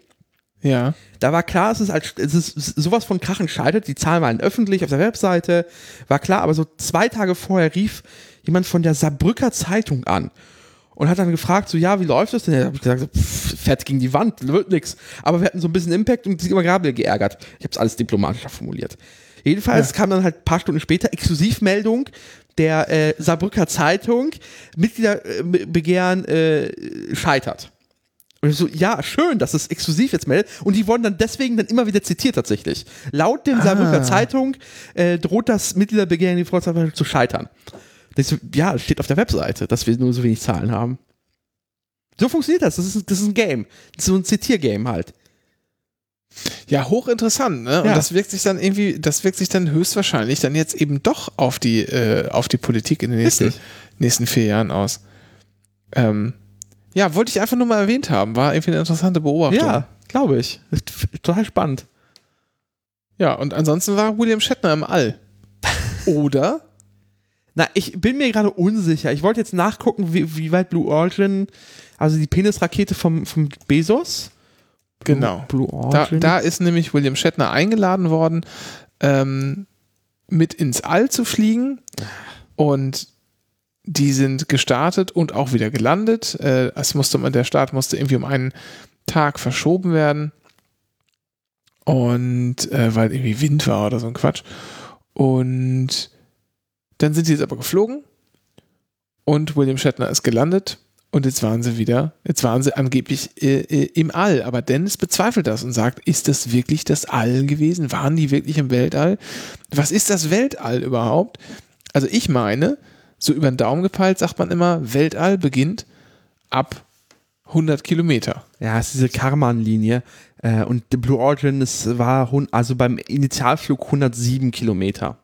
Ja. Da war klar, es ist, als, es ist sowas von Krachen scheitert. Die Zahlen waren öffentlich auf der Webseite. War klar, aber so zwei Tage vorher rief jemand von der Saarbrücker Zeitung an und hat dann gefragt, so, ja, wie läuft das denn? Da habe ich gesagt, pff, fett gegen die Wand, wird nix. Aber wir hatten so ein bisschen Impact und sich immer gerade geärgert. Ich habe es alles diplomatischer formuliert. Jedenfalls ja. kam dann halt ein paar Stunden später Exklusivmeldung der äh, Saarbrücker Zeitung, Mitgliederbegehren äh, scheitert. Und ich so, ja, schön, dass es exklusiv jetzt meldet. Und die wurden dann deswegen dann immer wieder zitiert tatsächlich. Laut dem Saarbrücker Zeitung äh, droht das Mitgliederbegehren die Volksabteilung zu scheitern. Das, so, ja, steht auf der Webseite, dass wir nur so wenig Zahlen haben. So funktioniert das. Das ist, das ist ein Game. Das ist so ein Zitiergame halt. Ja, hochinteressant, ne? Und Ja. das wirkt sich dann irgendwie, das wirkt sich dann höchstwahrscheinlich dann jetzt eben doch auf die, äh, auf die Politik in den nächsten, Richtig. nächsten vier Jahren aus. Ähm, ja, wollte ich einfach nur mal erwähnt haben. War irgendwie eine interessante Beobachtung. Ja, glaube ich. Total spannend. Ja, und ansonsten war William Shatner im All. Oder? Na, ich bin mir gerade unsicher. Ich wollte jetzt nachgucken, wie, wie weit Blue Origin, also die Penisrakete vom, vom Bezos. Genau. Blue Da, da ist nämlich William Shatner eingeladen worden, ähm, mit ins All zu fliegen. Und die sind gestartet und auch wieder gelandet. Äh, es musste, der Start musste irgendwie um einen Tag verschoben werden. Und äh, weil irgendwie Wind war oder so ein Quatsch. Und dann sind sie jetzt aber geflogen und William Shatner ist gelandet und jetzt waren sie wieder, jetzt waren sie angeblich äh, äh, im All. Aber Dennis bezweifelt das und sagt, ist das wirklich das All gewesen? Waren die wirklich im Weltall? Was ist das Weltall überhaupt? Also ich meine, so über den Daumen gepeilt sagt man immer, Weltall beginnt ab 100 Kilometer. Ja, es ist diese Karman-Linie. Äh, und die Blue Origin, es war also beim Initialflug 107 Kilometer.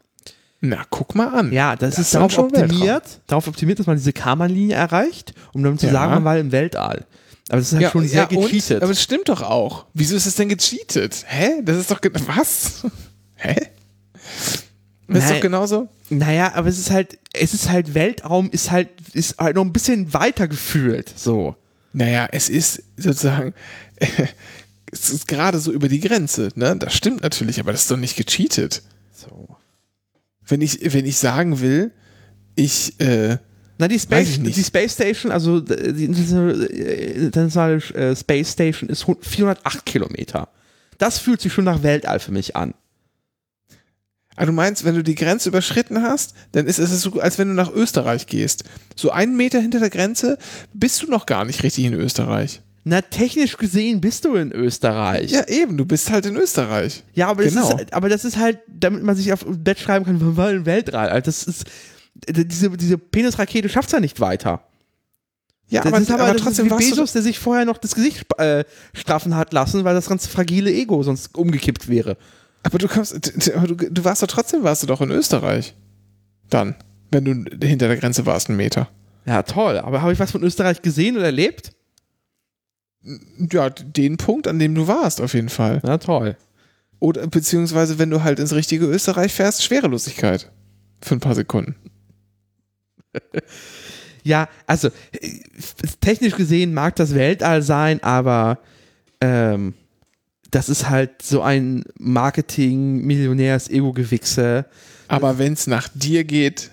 Na, guck mal an. Ja, das, Das ist darauf optimiert, darauf optimiert, dass man diese Karman-Linie erreicht, um dann zu Ja. sagen, man war im Weltall. Aber das ist halt schon sehr und? gecheatet. Aber es stimmt doch auch. Wieso ist es denn gecheatet? Hä? Das ist doch. Was? Hä? Das ist doch genauso. Naja, aber es ist halt, es ist halt Weltraum, ist halt, ist halt noch ein bisschen weiter gefühlt. So. Naja, es ist sozusagen. Es ist gerade so über die Grenze, ne? Das stimmt natürlich, aber das ist doch nicht gecheatet. So. Wenn ich, wenn ich sagen will, ich, äh, Na, die Weiß Space, ich nicht. die Space Station, also die internationale äh, Space Station ist hu- 408 Kilometer. Das fühlt sich schon nach Weltall für mich an. ah, du meinst, wenn du die Grenze überschritten hast, dann ist es so, als wenn du nach Österreich gehst. So einen Meter hinter der Grenze bist du noch gar nicht richtig in Österreich. Na, technisch gesehen bist du in Österreich. Ja, eben, du bist halt in Österreich. Ja, aber, das Genau. ist, halt- aber das ist halt, damit man sich auf Bett schreiben kann, wir wollen Weltall. Also Das ist, diese, diese Penisrakete schafft es ja nicht weiter. Ja, das aber, ist aber, aber das trotzdem ist wie Bezos, der sich vorher noch das Gesicht äh, straffen hat lassen, weil das ganz fragile Ego sonst umgekippt wäre. aber du kommst, du, du warst doch trotzdem, warst du doch in Österreich. Dann, wenn du hinter der Grenze warst, einen Meter. Ja, toll. Aber habe ich was von Österreich gesehen oder erlebt? Ja, den Punkt, an dem du warst, auf jeden Fall. Na toll. Oder beziehungsweise, wenn du halt ins richtige Österreich fährst, Schwerelosigkeit. Für ein paar Sekunden. Ja, also äh, technisch gesehen mag das Weltall sein, aber ähm, das ist halt so ein Marketing-Millionärs-Ego-Gewichse. Aber wenn es nach dir geht,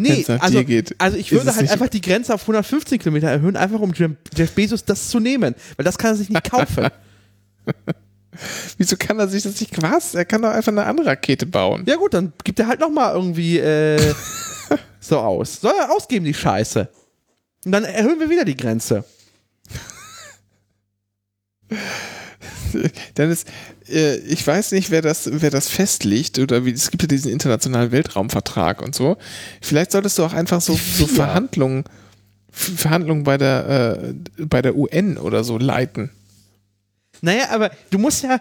Nee, also, also ich würde halt einfach die Grenze auf 115 Kilometer erhöhen, einfach um Jeff Jeff Bezos das zu nehmen, weil das kann er sich nicht kaufen. wieso kann er sich das nicht was? Er kann doch einfach eine andere Rakete bauen. ja gut, dann gibt er halt nochmal irgendwie äh, so aus. Soll er ausgeben, die Scheiße. Und dann erhöhen wir wieder die Grenze. Dennis, äh, ich weiß nicht, wer das, wer das festlegt oder wie, es gibt ja diesen internationalen Weltraumvertrag und so. Vielleicht solltest du auch einfach so, so. Verhandlungen, Verhandlungen bei der, äh, bei der UN oder so leiten. Naja, aber du musst ja,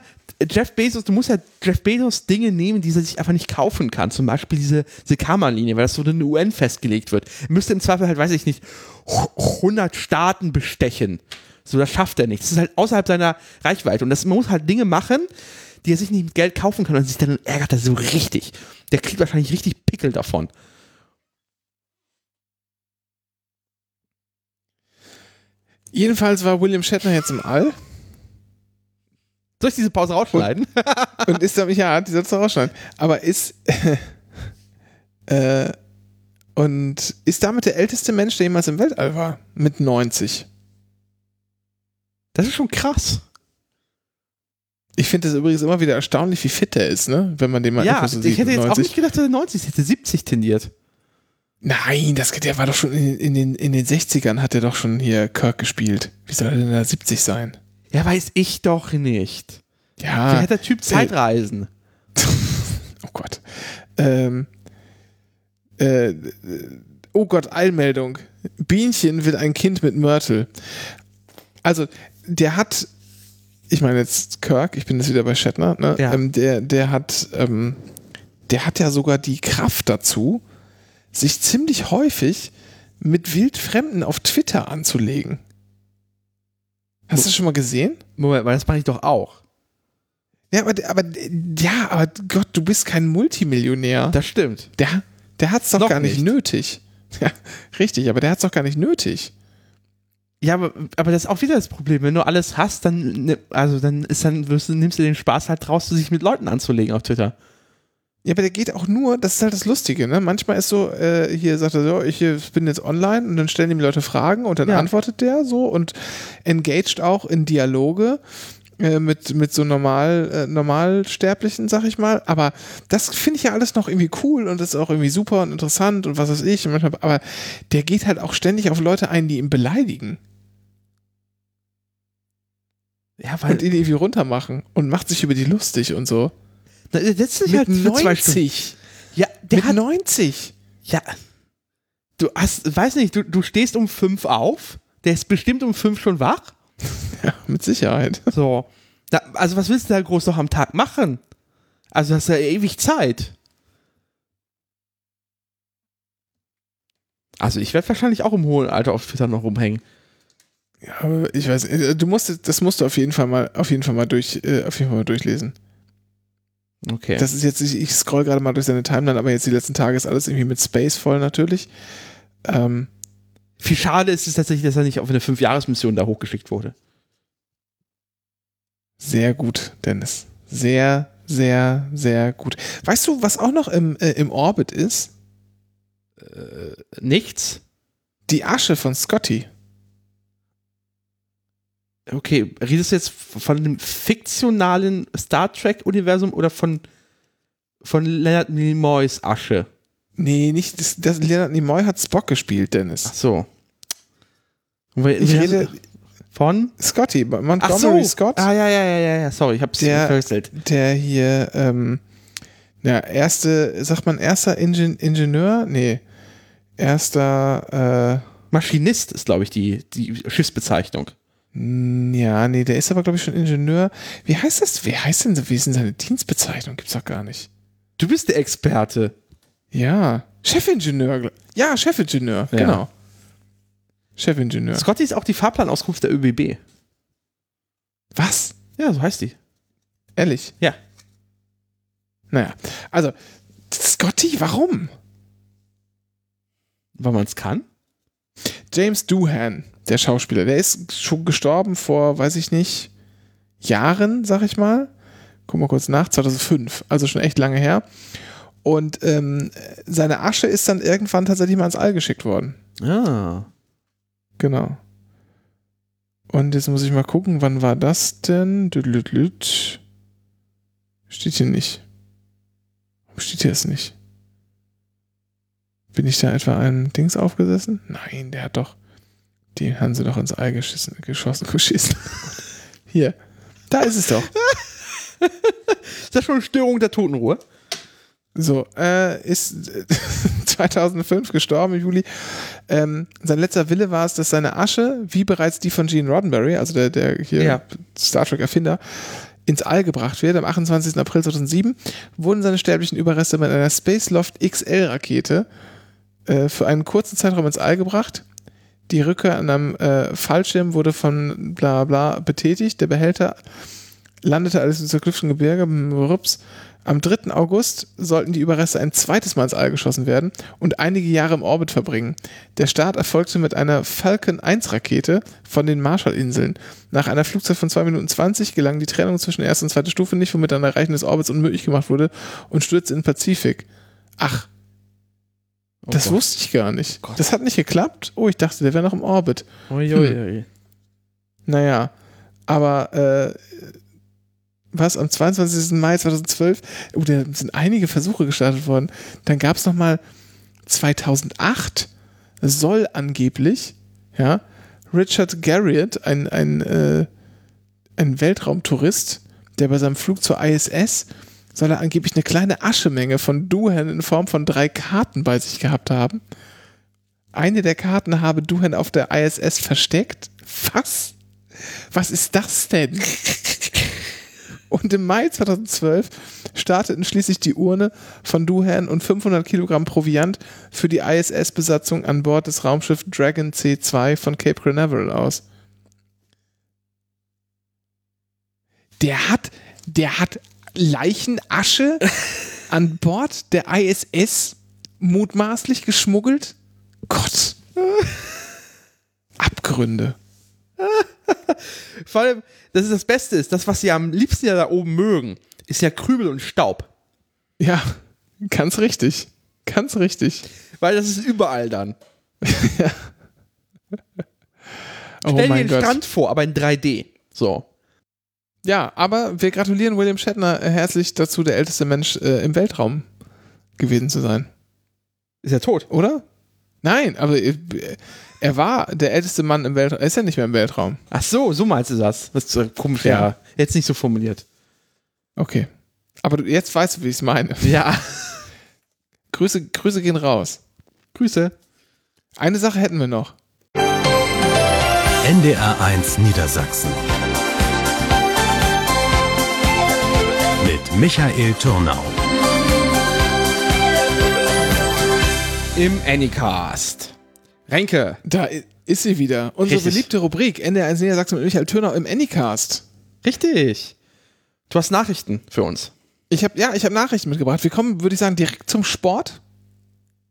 Jeff Bezos, du musst ja Jeff Bezos Dinge nehmen, die er sich einfach nicht kaufen kann. Zum Beispiel diese, diese Karma-Linie, weil das so in der UN festgelegt wird. Er müsste im Zweifel halt, weiß ich nicht, 100 Staaten bestechen. So, das schafft er nicht. Das ist halt außerhalb seiner Reichweite. Und das, man muss halt Dinge machen, die er sich nicht mit Geld kaufen kann. Und sich dann ärgert er so richtig. Der kriegt wahrscheinlich richtig Pickel davon. Jedenfalls war William Shatner jetzt im All Soll ich diese Pause rausschneiden? und ist damit, ja, die sollst du rausschneiden, aber ist, äh, und ist damit der älteste Mensch, der jemals im Weltall war, mit 90. Das ist schon krass. Ich finde es übrigens immer wieder erstaunlich, wie fit der ist, ne? Wenn man den mal Ja, so ich sieht. hätte mit jetzt auch 90. nicht gedacht, dass er 90 ist. Ich hätte 70 tendiert. Nein, das der war doch schon in, in, den, in den 60ern hat er doch schon hier Kirk gespielt. Wie soll er denn da 70 sein? Ja, weiß ich doch nicht. Ja. Wie hat der Typ Zeitreisen? oh Gott. Ähm, äh, oh Gott, Eilmeldung. Bienchen will ein Kind mit Mörtel. Also, der hat, ich meine jetzt Kirk, ich bin jetzt wieder bei Shatner, ne? Ja. Ähm, der, der hat, ähm, der hat ja sogar die Kraft dazu, sich ziemlich häufig mit Wildfremden auf Twitter anzulegen. Hast du das schon mal gesehen? Moment, weil das mache ich doch auch. Ja, aber, aber ja, aber Gott, du bist kein Multimillionär. Das stimmt. Der, der hat's doch Noch gar nicht, nicht. nötig. Ja, richtig, aber der hat's doch gar nicht nötig. Ja, aber, aber das ist auch wieder das Problem. Wenn du alles hast, dann, ne- also dann ist dann, wirst du, nimmst du den Spaß halt raus, sich mit Leuten anzulegen auf Twitter. Ja, aber der geht auch nur, das ist halt das Lustige, ne? Manchmal ist so, äh, hier sagt er so, ich äh, bin jetzt online und dann stellen ihm Leute Fragen und dann Ja. antwortet der so und engaged auch in Dialoge äh, mit, mit so normal, äh, Normalsterblichen, sag ich mal. Aber das finde ich ja alles noch irgendwie cool und das ist auch irgendwie super und interessant und was weiß ich. Und manchmal, aber der geht halt auch ständig auf Leute ein, die ihn beleidigen Ja, und ihn irgendwie runtermachen und macht sich über die lustig und so. Na, der setzt sich Mit halt für zwei Stunden. 90. Ja, der Mit hat, 90. ja, du hast, weiß nicht, du, du stehst um fünf auf, der ist bestimmt um fünf schon wach. Ja, mit Sicherheit. So. Da, also was willst du da groß noch am Tag machen? Also hast du ja ewig Zeit. Also ich werde wahrscheinlich auch im hohen Alter auf Twitter noch rumhängen. Ja, aber ich weiß, äh, du musst, das musst du auf jeden Fall mal, auf jeden Fall mal durch, äh, auf jeden Fall mal durchlesen. Okay. Das ist jetzt, ich, ich scroll gerade mal durch seine Timeline, aber jetzt die letzten Tage ist alles irgendwie mit Space voll natürlich. Ähm, Viel schade ist es tatsächlich, dass er nicht auf eine Fünf-Jahres-Mission da hochgeschickt wurde. sehr gut, Dennis. Sehr, sehr, sehr gut. Weißt du, was auch noch im, äh, im Orbit ist? Nichts? Die Asche von Scotty. Okay, redest du jetzt von einem fiktionalen Star Trek-Universum oder von, von Leonard Nimoys Asche? Nee, nicht, das, das Leonard Nimoy hat Spock gespielt, Ach Dennis. so. Und weil- Ich wie rede von? Scotty, Ach Montgomery so. Scott. Ah, ja, ja, ja, ja, ja, sorry, ich hab's Der- verwechselt. der hier, ähm, ja, erste, sagt man erster Ingen Ingenieur? Nee. Erster, Maschinist ist, glaube ich, die, die Schiffsbezeichnung. äh, ja, nee, der ist aber, glaube ich, schon Ingenieur. Wie heißt das? Wer heißt denn, wie ist denn seine Dienstbezeichnung? Gibt's doch gar nicht. Du bist der Experte. Ja, Chefingenieur. Ja, Chefingenieur, Ja. genau. Chefingenieur. Scotty ist auch die Fahrplanauskunft der ÖBB. Was? Ja, so heißt die. Ehrlich? Ja. Naja, also, Scotty, warum? Weil man es kann. James Doohan, der Schauspieler, der ist schon gestorben vor, weiß ich nicht, Jahren, sag ich mal. Guck mal kurz nach, 2005, also schon echt lange her. Und ähm, seine Asche ist dann irgendwann tatsächlich mal ins All geschickt worden. Ah. Genau. Und jetzt muss ich mal gucken, wann war das denn? Steht hier nicht. Warum steht hier das nicht? Bin ich da etwa einem Dings aufgesessen? Nein, der hat doch. Den haben sie doch ins Ei geschissen, geschossen, geschissen. Hier. Da ist es doch. Ist das schon eine Störung der Totenruhe? So, äh, ist äh, 2005 gestorben im Juli. Ähm, sein letzter Wille war es, dass seine Asche, wie bereits die von Gene Roddenberry, also der, der hier Ja. Star Trek Erfinder, ins All gebracht wird. Am 28. April 2007 wurden seine sterblichen Überreste mit einer Spaceloft XL Rakete äh, für einen kurzen Zeitraum ins All gebracht. Die Rückkehr an einem äh, Fallschirm wurde von bla bla betätigt. Der Behälter landete alles im zerklüften Gebirge. Rups. Am 3. August sollten die Überreste ein zweites Mal ins All geschossen werden und einige Jahre im Orbit verbringen. Der Start erfolgte mit einer Falcon 1 Rakete von den Marshallinseln. Nach einer Flugzeit von 2 Minuten 20 gelang die Trennung zwischen erster und zweiter Stufe nicht, womit ein Erreichen des Orbits unmöglich gemacht wurde und stürzte in den Pazifik. Ach, das Gott. wusste ich gar nicht. Gott. Das hat nicht geklappt? Oh, ich dachte, der wäre noch im Orbit. Uiuiui. Naja, aber äh, was am 22. Mai 2012, oh, da sind einige Versuche gestartet worden. Dann gab es nochmal 2008 soll angeblich, ja, Richard Garriott, ein, ein, äh, ein Weltraumtourist, der bei seinem Flug zur ISS soll er angeblich eine kleine Aschemenge von Duhan in Form von drei Karten bei sich gehabt haben. Eine der Karten habe Duhan auf der ISS versteckt. Was? Was ist das denn? Und im Mai 2012 starteten schließlich die Urne von Duhan und 500 Kilogramm Proviant für die ISS-Besatzung an Bord des Raumschiffs Dragon C2 von Cape Canaveral aus. Der hat, der hat Leichenasche an Bord der ISS mutmaßlich geschmuggelt? Gott. Abgründe. Vor allem, das ist das Beste ist, das, was sie am liebsten ja da oben mögen, ist ja Krümel und Staub. Ja, ganz richtig. Ganz richtig. Weil das ist überall dann. ja. Oh Stell dir den Gott. Strand vor, aber in 3D. So. Ja, aber wir gratulieren William Shatner herzlich dazu, der älteste Mensch äh, im Weltraum gewesen zu sein. Ist er tot? Oder? Nein, aber äh, er war der älteste Mann im Weltraum. Er ist ja nicht mehr im Weltraum. Ach so, so meinst du das? Das ist komisch, ja. ja. Jetzt nicht so formuliert. Okay. Aber du, jetzt weißt du, wie ich es meine. Ja. Grüße, Grüße gehen raus. Grüße. Eine Sache hätten wir noch. NDR 1 Niedersachsen. mit Michael Turnau. Im Anycast. Renke. Da ist sie wieder. Unsere Richtig. beliebte Rubrik NDR 1 Niedersachsen mit Michael Turnau im Anycast. Richtig. Du hast Nachrichten für uns. Ich habe ja, ich habe Nachrichten mitgebracht. Wir kommen, würde ich sagen, direkt zum Sport,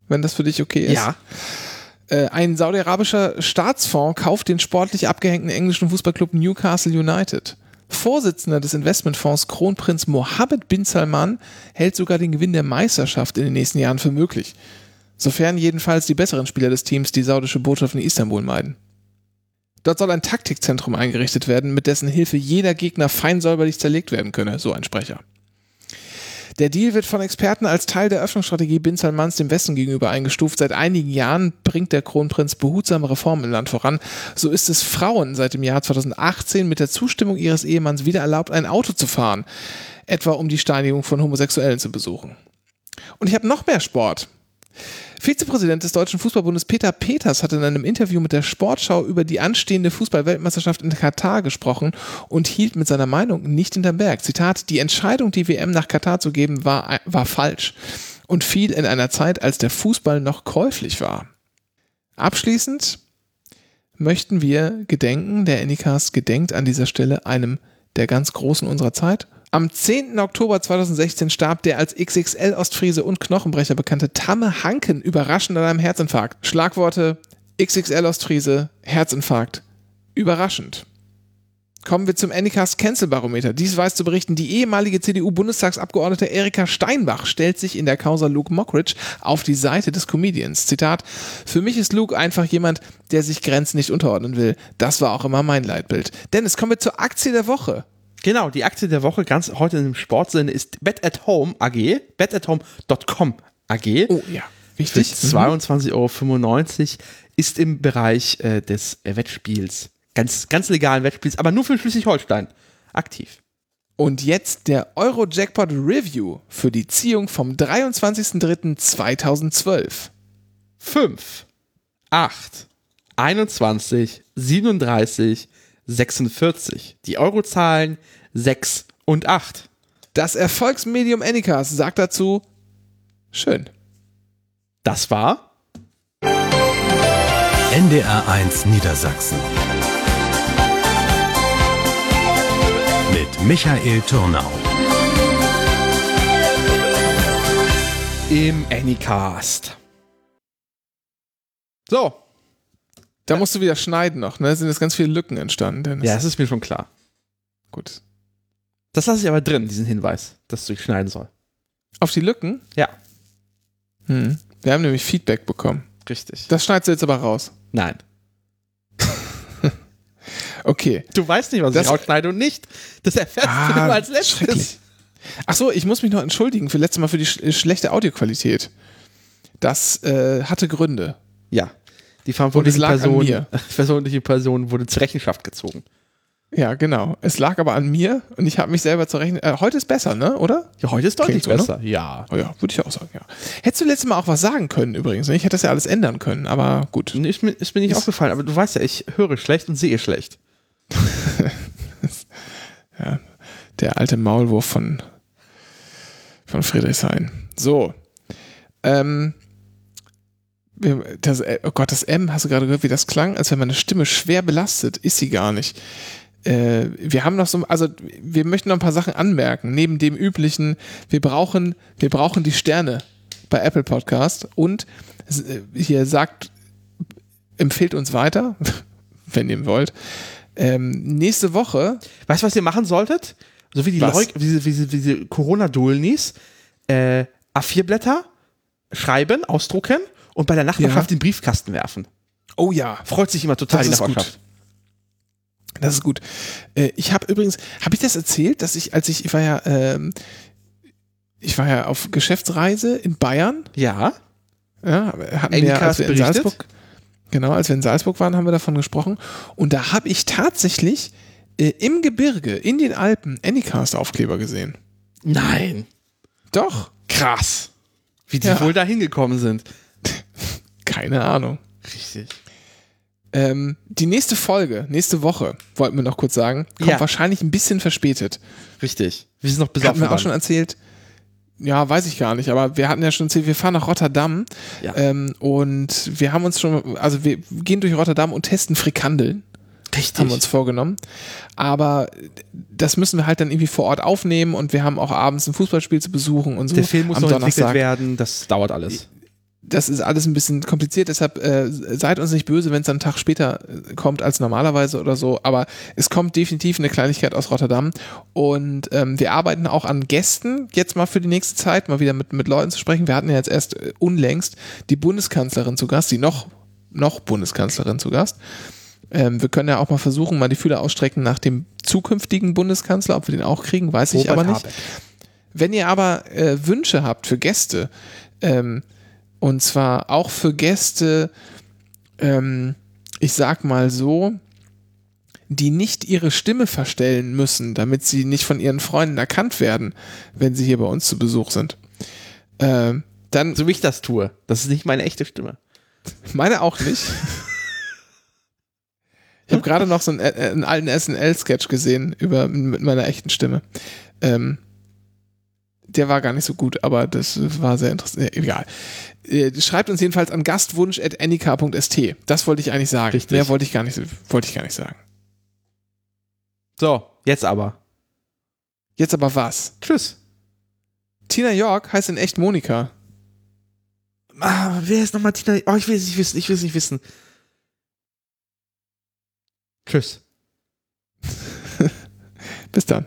wenn das für dich okay ist. Ja. Äh, ein saudi-arabischer Staatsfonds kauft den sportlich abgehängten englischen Fußballclub Newcastle United. Vorsitzender des Investmentfonds Kronprinz Mohammed bin Salman hält sogar den Gewinn der Meisterschaft in den nächsten Jahren für möglich. Sofern jedenfalls die besseren Spieler des Teams die saudische Botschaft in Istanbul meiden. Dort soll ein Taktikzentrum eingerichtet werden, mit dessen Hilfe jeder Gegner fein säuberlich zerlegt werden könne, so ein Sprecher. Der Deal wird von Experten als Teil der Öffnungsstrategie Bin Salmans dem Westen gegenüber eingestuft. Seit einigen Jahren bringt der Kronprinz behutsame Reformen im Land voran. So ist es Frauen seit dem Jahr 2018 mit der Zustimmung ihres Ehemanns wieder erlaubt, ein Auto zu fahren. Etwa um die Steinigung von Homosexuellen zu besuchen. Und ich habe noch mehr Sport. Vizepräsident des Deutschen Fußballbundes Peter Peters hat in einem Interview mit der Sportschau über die anstehende Fußballweltmeisterschaft in Katar gesprochen und hielt mit seiner Meinung nicht hinterm Berg. Zitat, die Entscheidung, die WM nach Katar zu geben, war, war falsch und fiel in einer Zeit, als der Fußball noch käuflich war. Abschließend möchten wir gedenken, der Anycast gedenkt an dieser Stelle einem der ganz Großen unserer Zeit, am 10. Oktober 2016 starb der als XXL-Ostfriese und Knochenbrecher bekannte Tamme Hanken überraschend an einem Herzinfarkt. Schlagworte XXL-Ostfriese, Herzinfarkt. Überraschend. Kommen wir zum Anycast Cancel Barometer. Dies weiß zu berichten, die ehemalige CDU-Bundestagsabgeordnete Erika Steinbach stellt sich in der Causa Luke Mockridge auf die Seite des Comedians. Zitat: Für mich ist Luke einfach jemand, der sich Grenzen nicht unterordnen will. Das war auch immer mein Leitbild. Dennis, kommen wir zur Aktie der Woche. Genau, die Aktie der Woche ganz heute im Sportsinne ist Bet at Home AG, betathome.com AG. Oh ja, wichtig. 22,95 Euro ist im Bereich äh, des äh, Wettspiels, ganz, ganz legalen Wettspiels, aber nur für Schleswig-Holstein aktiv. Und jetzt der Euro-Jackpot Review für die Ziehung vom 23.03.2012. 5, 8, 21, 37, 46. Die Eurozahlen 6 und 8. Das Erfolgsmedium Anycast sagt dazu schön. Das war NDR 1 Niedersachsen. Mit Michael Turnau. Im Anycast. So, da musst du wieder schneiden noch, ne? Da sind jetzt ganz viele Lücken entstanden. Dennis. Ja, das ist mir schon klar. Gut. Das lasse ich aber drin, diesen Hinweis, dass du schneiden soll. Auf die Lücken? Ja. Hm. Wir haben nämlich Feedback bekommen. Richtig. Das schneidest du jetzt aber raus. Nein. okay. Du weißt nicht, was das ich rausschneide und nicht. Das erfährst ah, du nur als letztes. Ach so, ich muss mich noch entschuldigen für letztes Mal für die sch schlechte Audioqualität. Das äh, hatte Gründe. Ja. Die verantwortliche Person, verantwortliche Person wurde zur Rechenschaft gezogen. Ja, genau. Es lag aber an mir und ich habe mich selber zur Rechnung. Äh, heute ist besser, ne? Oder? Ja, heute ist deutlich Klingt so, besser. Ja. Oh ja, würde ich auch sagen, ja. Hättest du letztes Mal auch was sagen können übrigens. ne? Ich hätte das ja alles ändern können, aber gut. Nee, Ist mir, ist mir nicht Ist- aufgefallen, aber du weißt ja, ich höre schlecht und sehe schlecht. Der alte Maulwurf von, von Friedrichshain. So. Ähm, das, äh, oh Gott, das M, hast du gerade gehört, wie das klang? Als wenn meine Stimme schwer belastet. Ist sie gar nicht. Äh, wir haben noch so, also wir möchten noch ein paar Sachen anmerken. Neben dem üblichen, wir brauchen, wir brauchen die Sterne bei Apple Podcast und äh, hier sagt, empfehlt uns weiter, wenn ihr wollt. Ähm, nächste Woche Weißt du, was ihr machen solltet? So wie die? Leuk, wie diese, wie wie diese Corona-Dulnis, äh, A4-Blätter schreiben, ausdrucken und bei der Nachbarschaft Ja. in den Briefkasten werfen. Oh ja, Freut sich immer total Das die ist gut. Das ist gut. Äh, ich habe übrigens, habe ich das erzählt, dass ich, als ich, ich war ja, ähm, ich war ja auf Geschäftsreise in Bayern. Ja. Ja, hatten Andy wir, als wir in berichtet. Salzburg, genau, als wir in Salzburg waren, haben wir davon gesprochen. Und da habe ich tatsächlich äh, im Gebirge, in den Alpen, Anycast-Aufkleber gesehen. Nein. Doch, Krass. Wie die Ja. wohl da hingekommen sind. keine Ahnung. Richtig. Ähm, die nächste Folge, nächste Woche, wollten wir noch kurz sagen, kommt Ja. wahrscheinlich ein bisschen verspätet. Richtig. Wir sind noch Hatten besoffen. wir auch schon erzählt. Ja, weiß ich gar nicht, aber wir hatten ja schon erzählt, wir fahren nach Rotterdam Ja. ähm, und wir haben uns schon, also wir gehen durch Rotterdam und testen Frikandeln, Richtig. haben wir uns vorgenommen. Aber das müssen wir halt dann irgendwie vor Ort aufnehmen und wir haben auch abends ein Fußballspiel zu besuchen und so. Der Film muss am noch entwickelt Donnerstag. werden. Das dauert alles. Das ist alles ein bisschen kompliziert, deshalb äh, seid uns nicht böse, wenn es einen Tag später äh, kommt als normalerweise oder so. Aber es kommt definitiv eine Kleinigkeit aus Rotterdam. Und ähm, wir arbeiten auch an Gästen jetzt mal für die nächste Zeit, mal wieder mit, mit Leuten zu sprechen. Wir hatten ja jetzt erst äh, unlängst die Bundeskanzlerin zu Gast, die noch, noch Bundeskanzlerin zu Gast. Ähm, wir können ja auch mal versuchen, mal die Fühler ausstrecken nach dem zukünftigen Bundeskanzler, ob wir den auch kriegen, weiß ich Robert aber nicht. Habeck. Wenn ihr aber äh, Wünsche habt für Gäste, ähm, und zwar auch für Gäste, ähm, ich sag mal so, die nicht ihre Stimme verstellen müssen, damit sie nicht von ihren Freunden erkannt werden, wenn sie hier bei uns zu Besuch sind. Ähm, dann So wie ich das tue. Das ist nicht meine echte Stimme. meine auch nicht. Ich habe gerade noch so einen, äh, einen alten SNL-Sketch gesehen über mit meiner echten Stimme. Ähm, der war gar nicht so gut, aber das war sehr interessant. Egal. Äh, Schreibt uns jedenfalls an gastwunsch.nik.st. Das wollte ich eigentlich sagen. Richtig. Mehr wollte ich gar nicht, wollte ich gar nicht sagen. So, jetzt aber. Jetzt aber was? Tschüss. Tina York heißt in echt Monika. Ah, wer ist nochmal Tina? Oh, ich will es nicht wissen. Ich will es nicht wissen. Tschüss. Bis dann.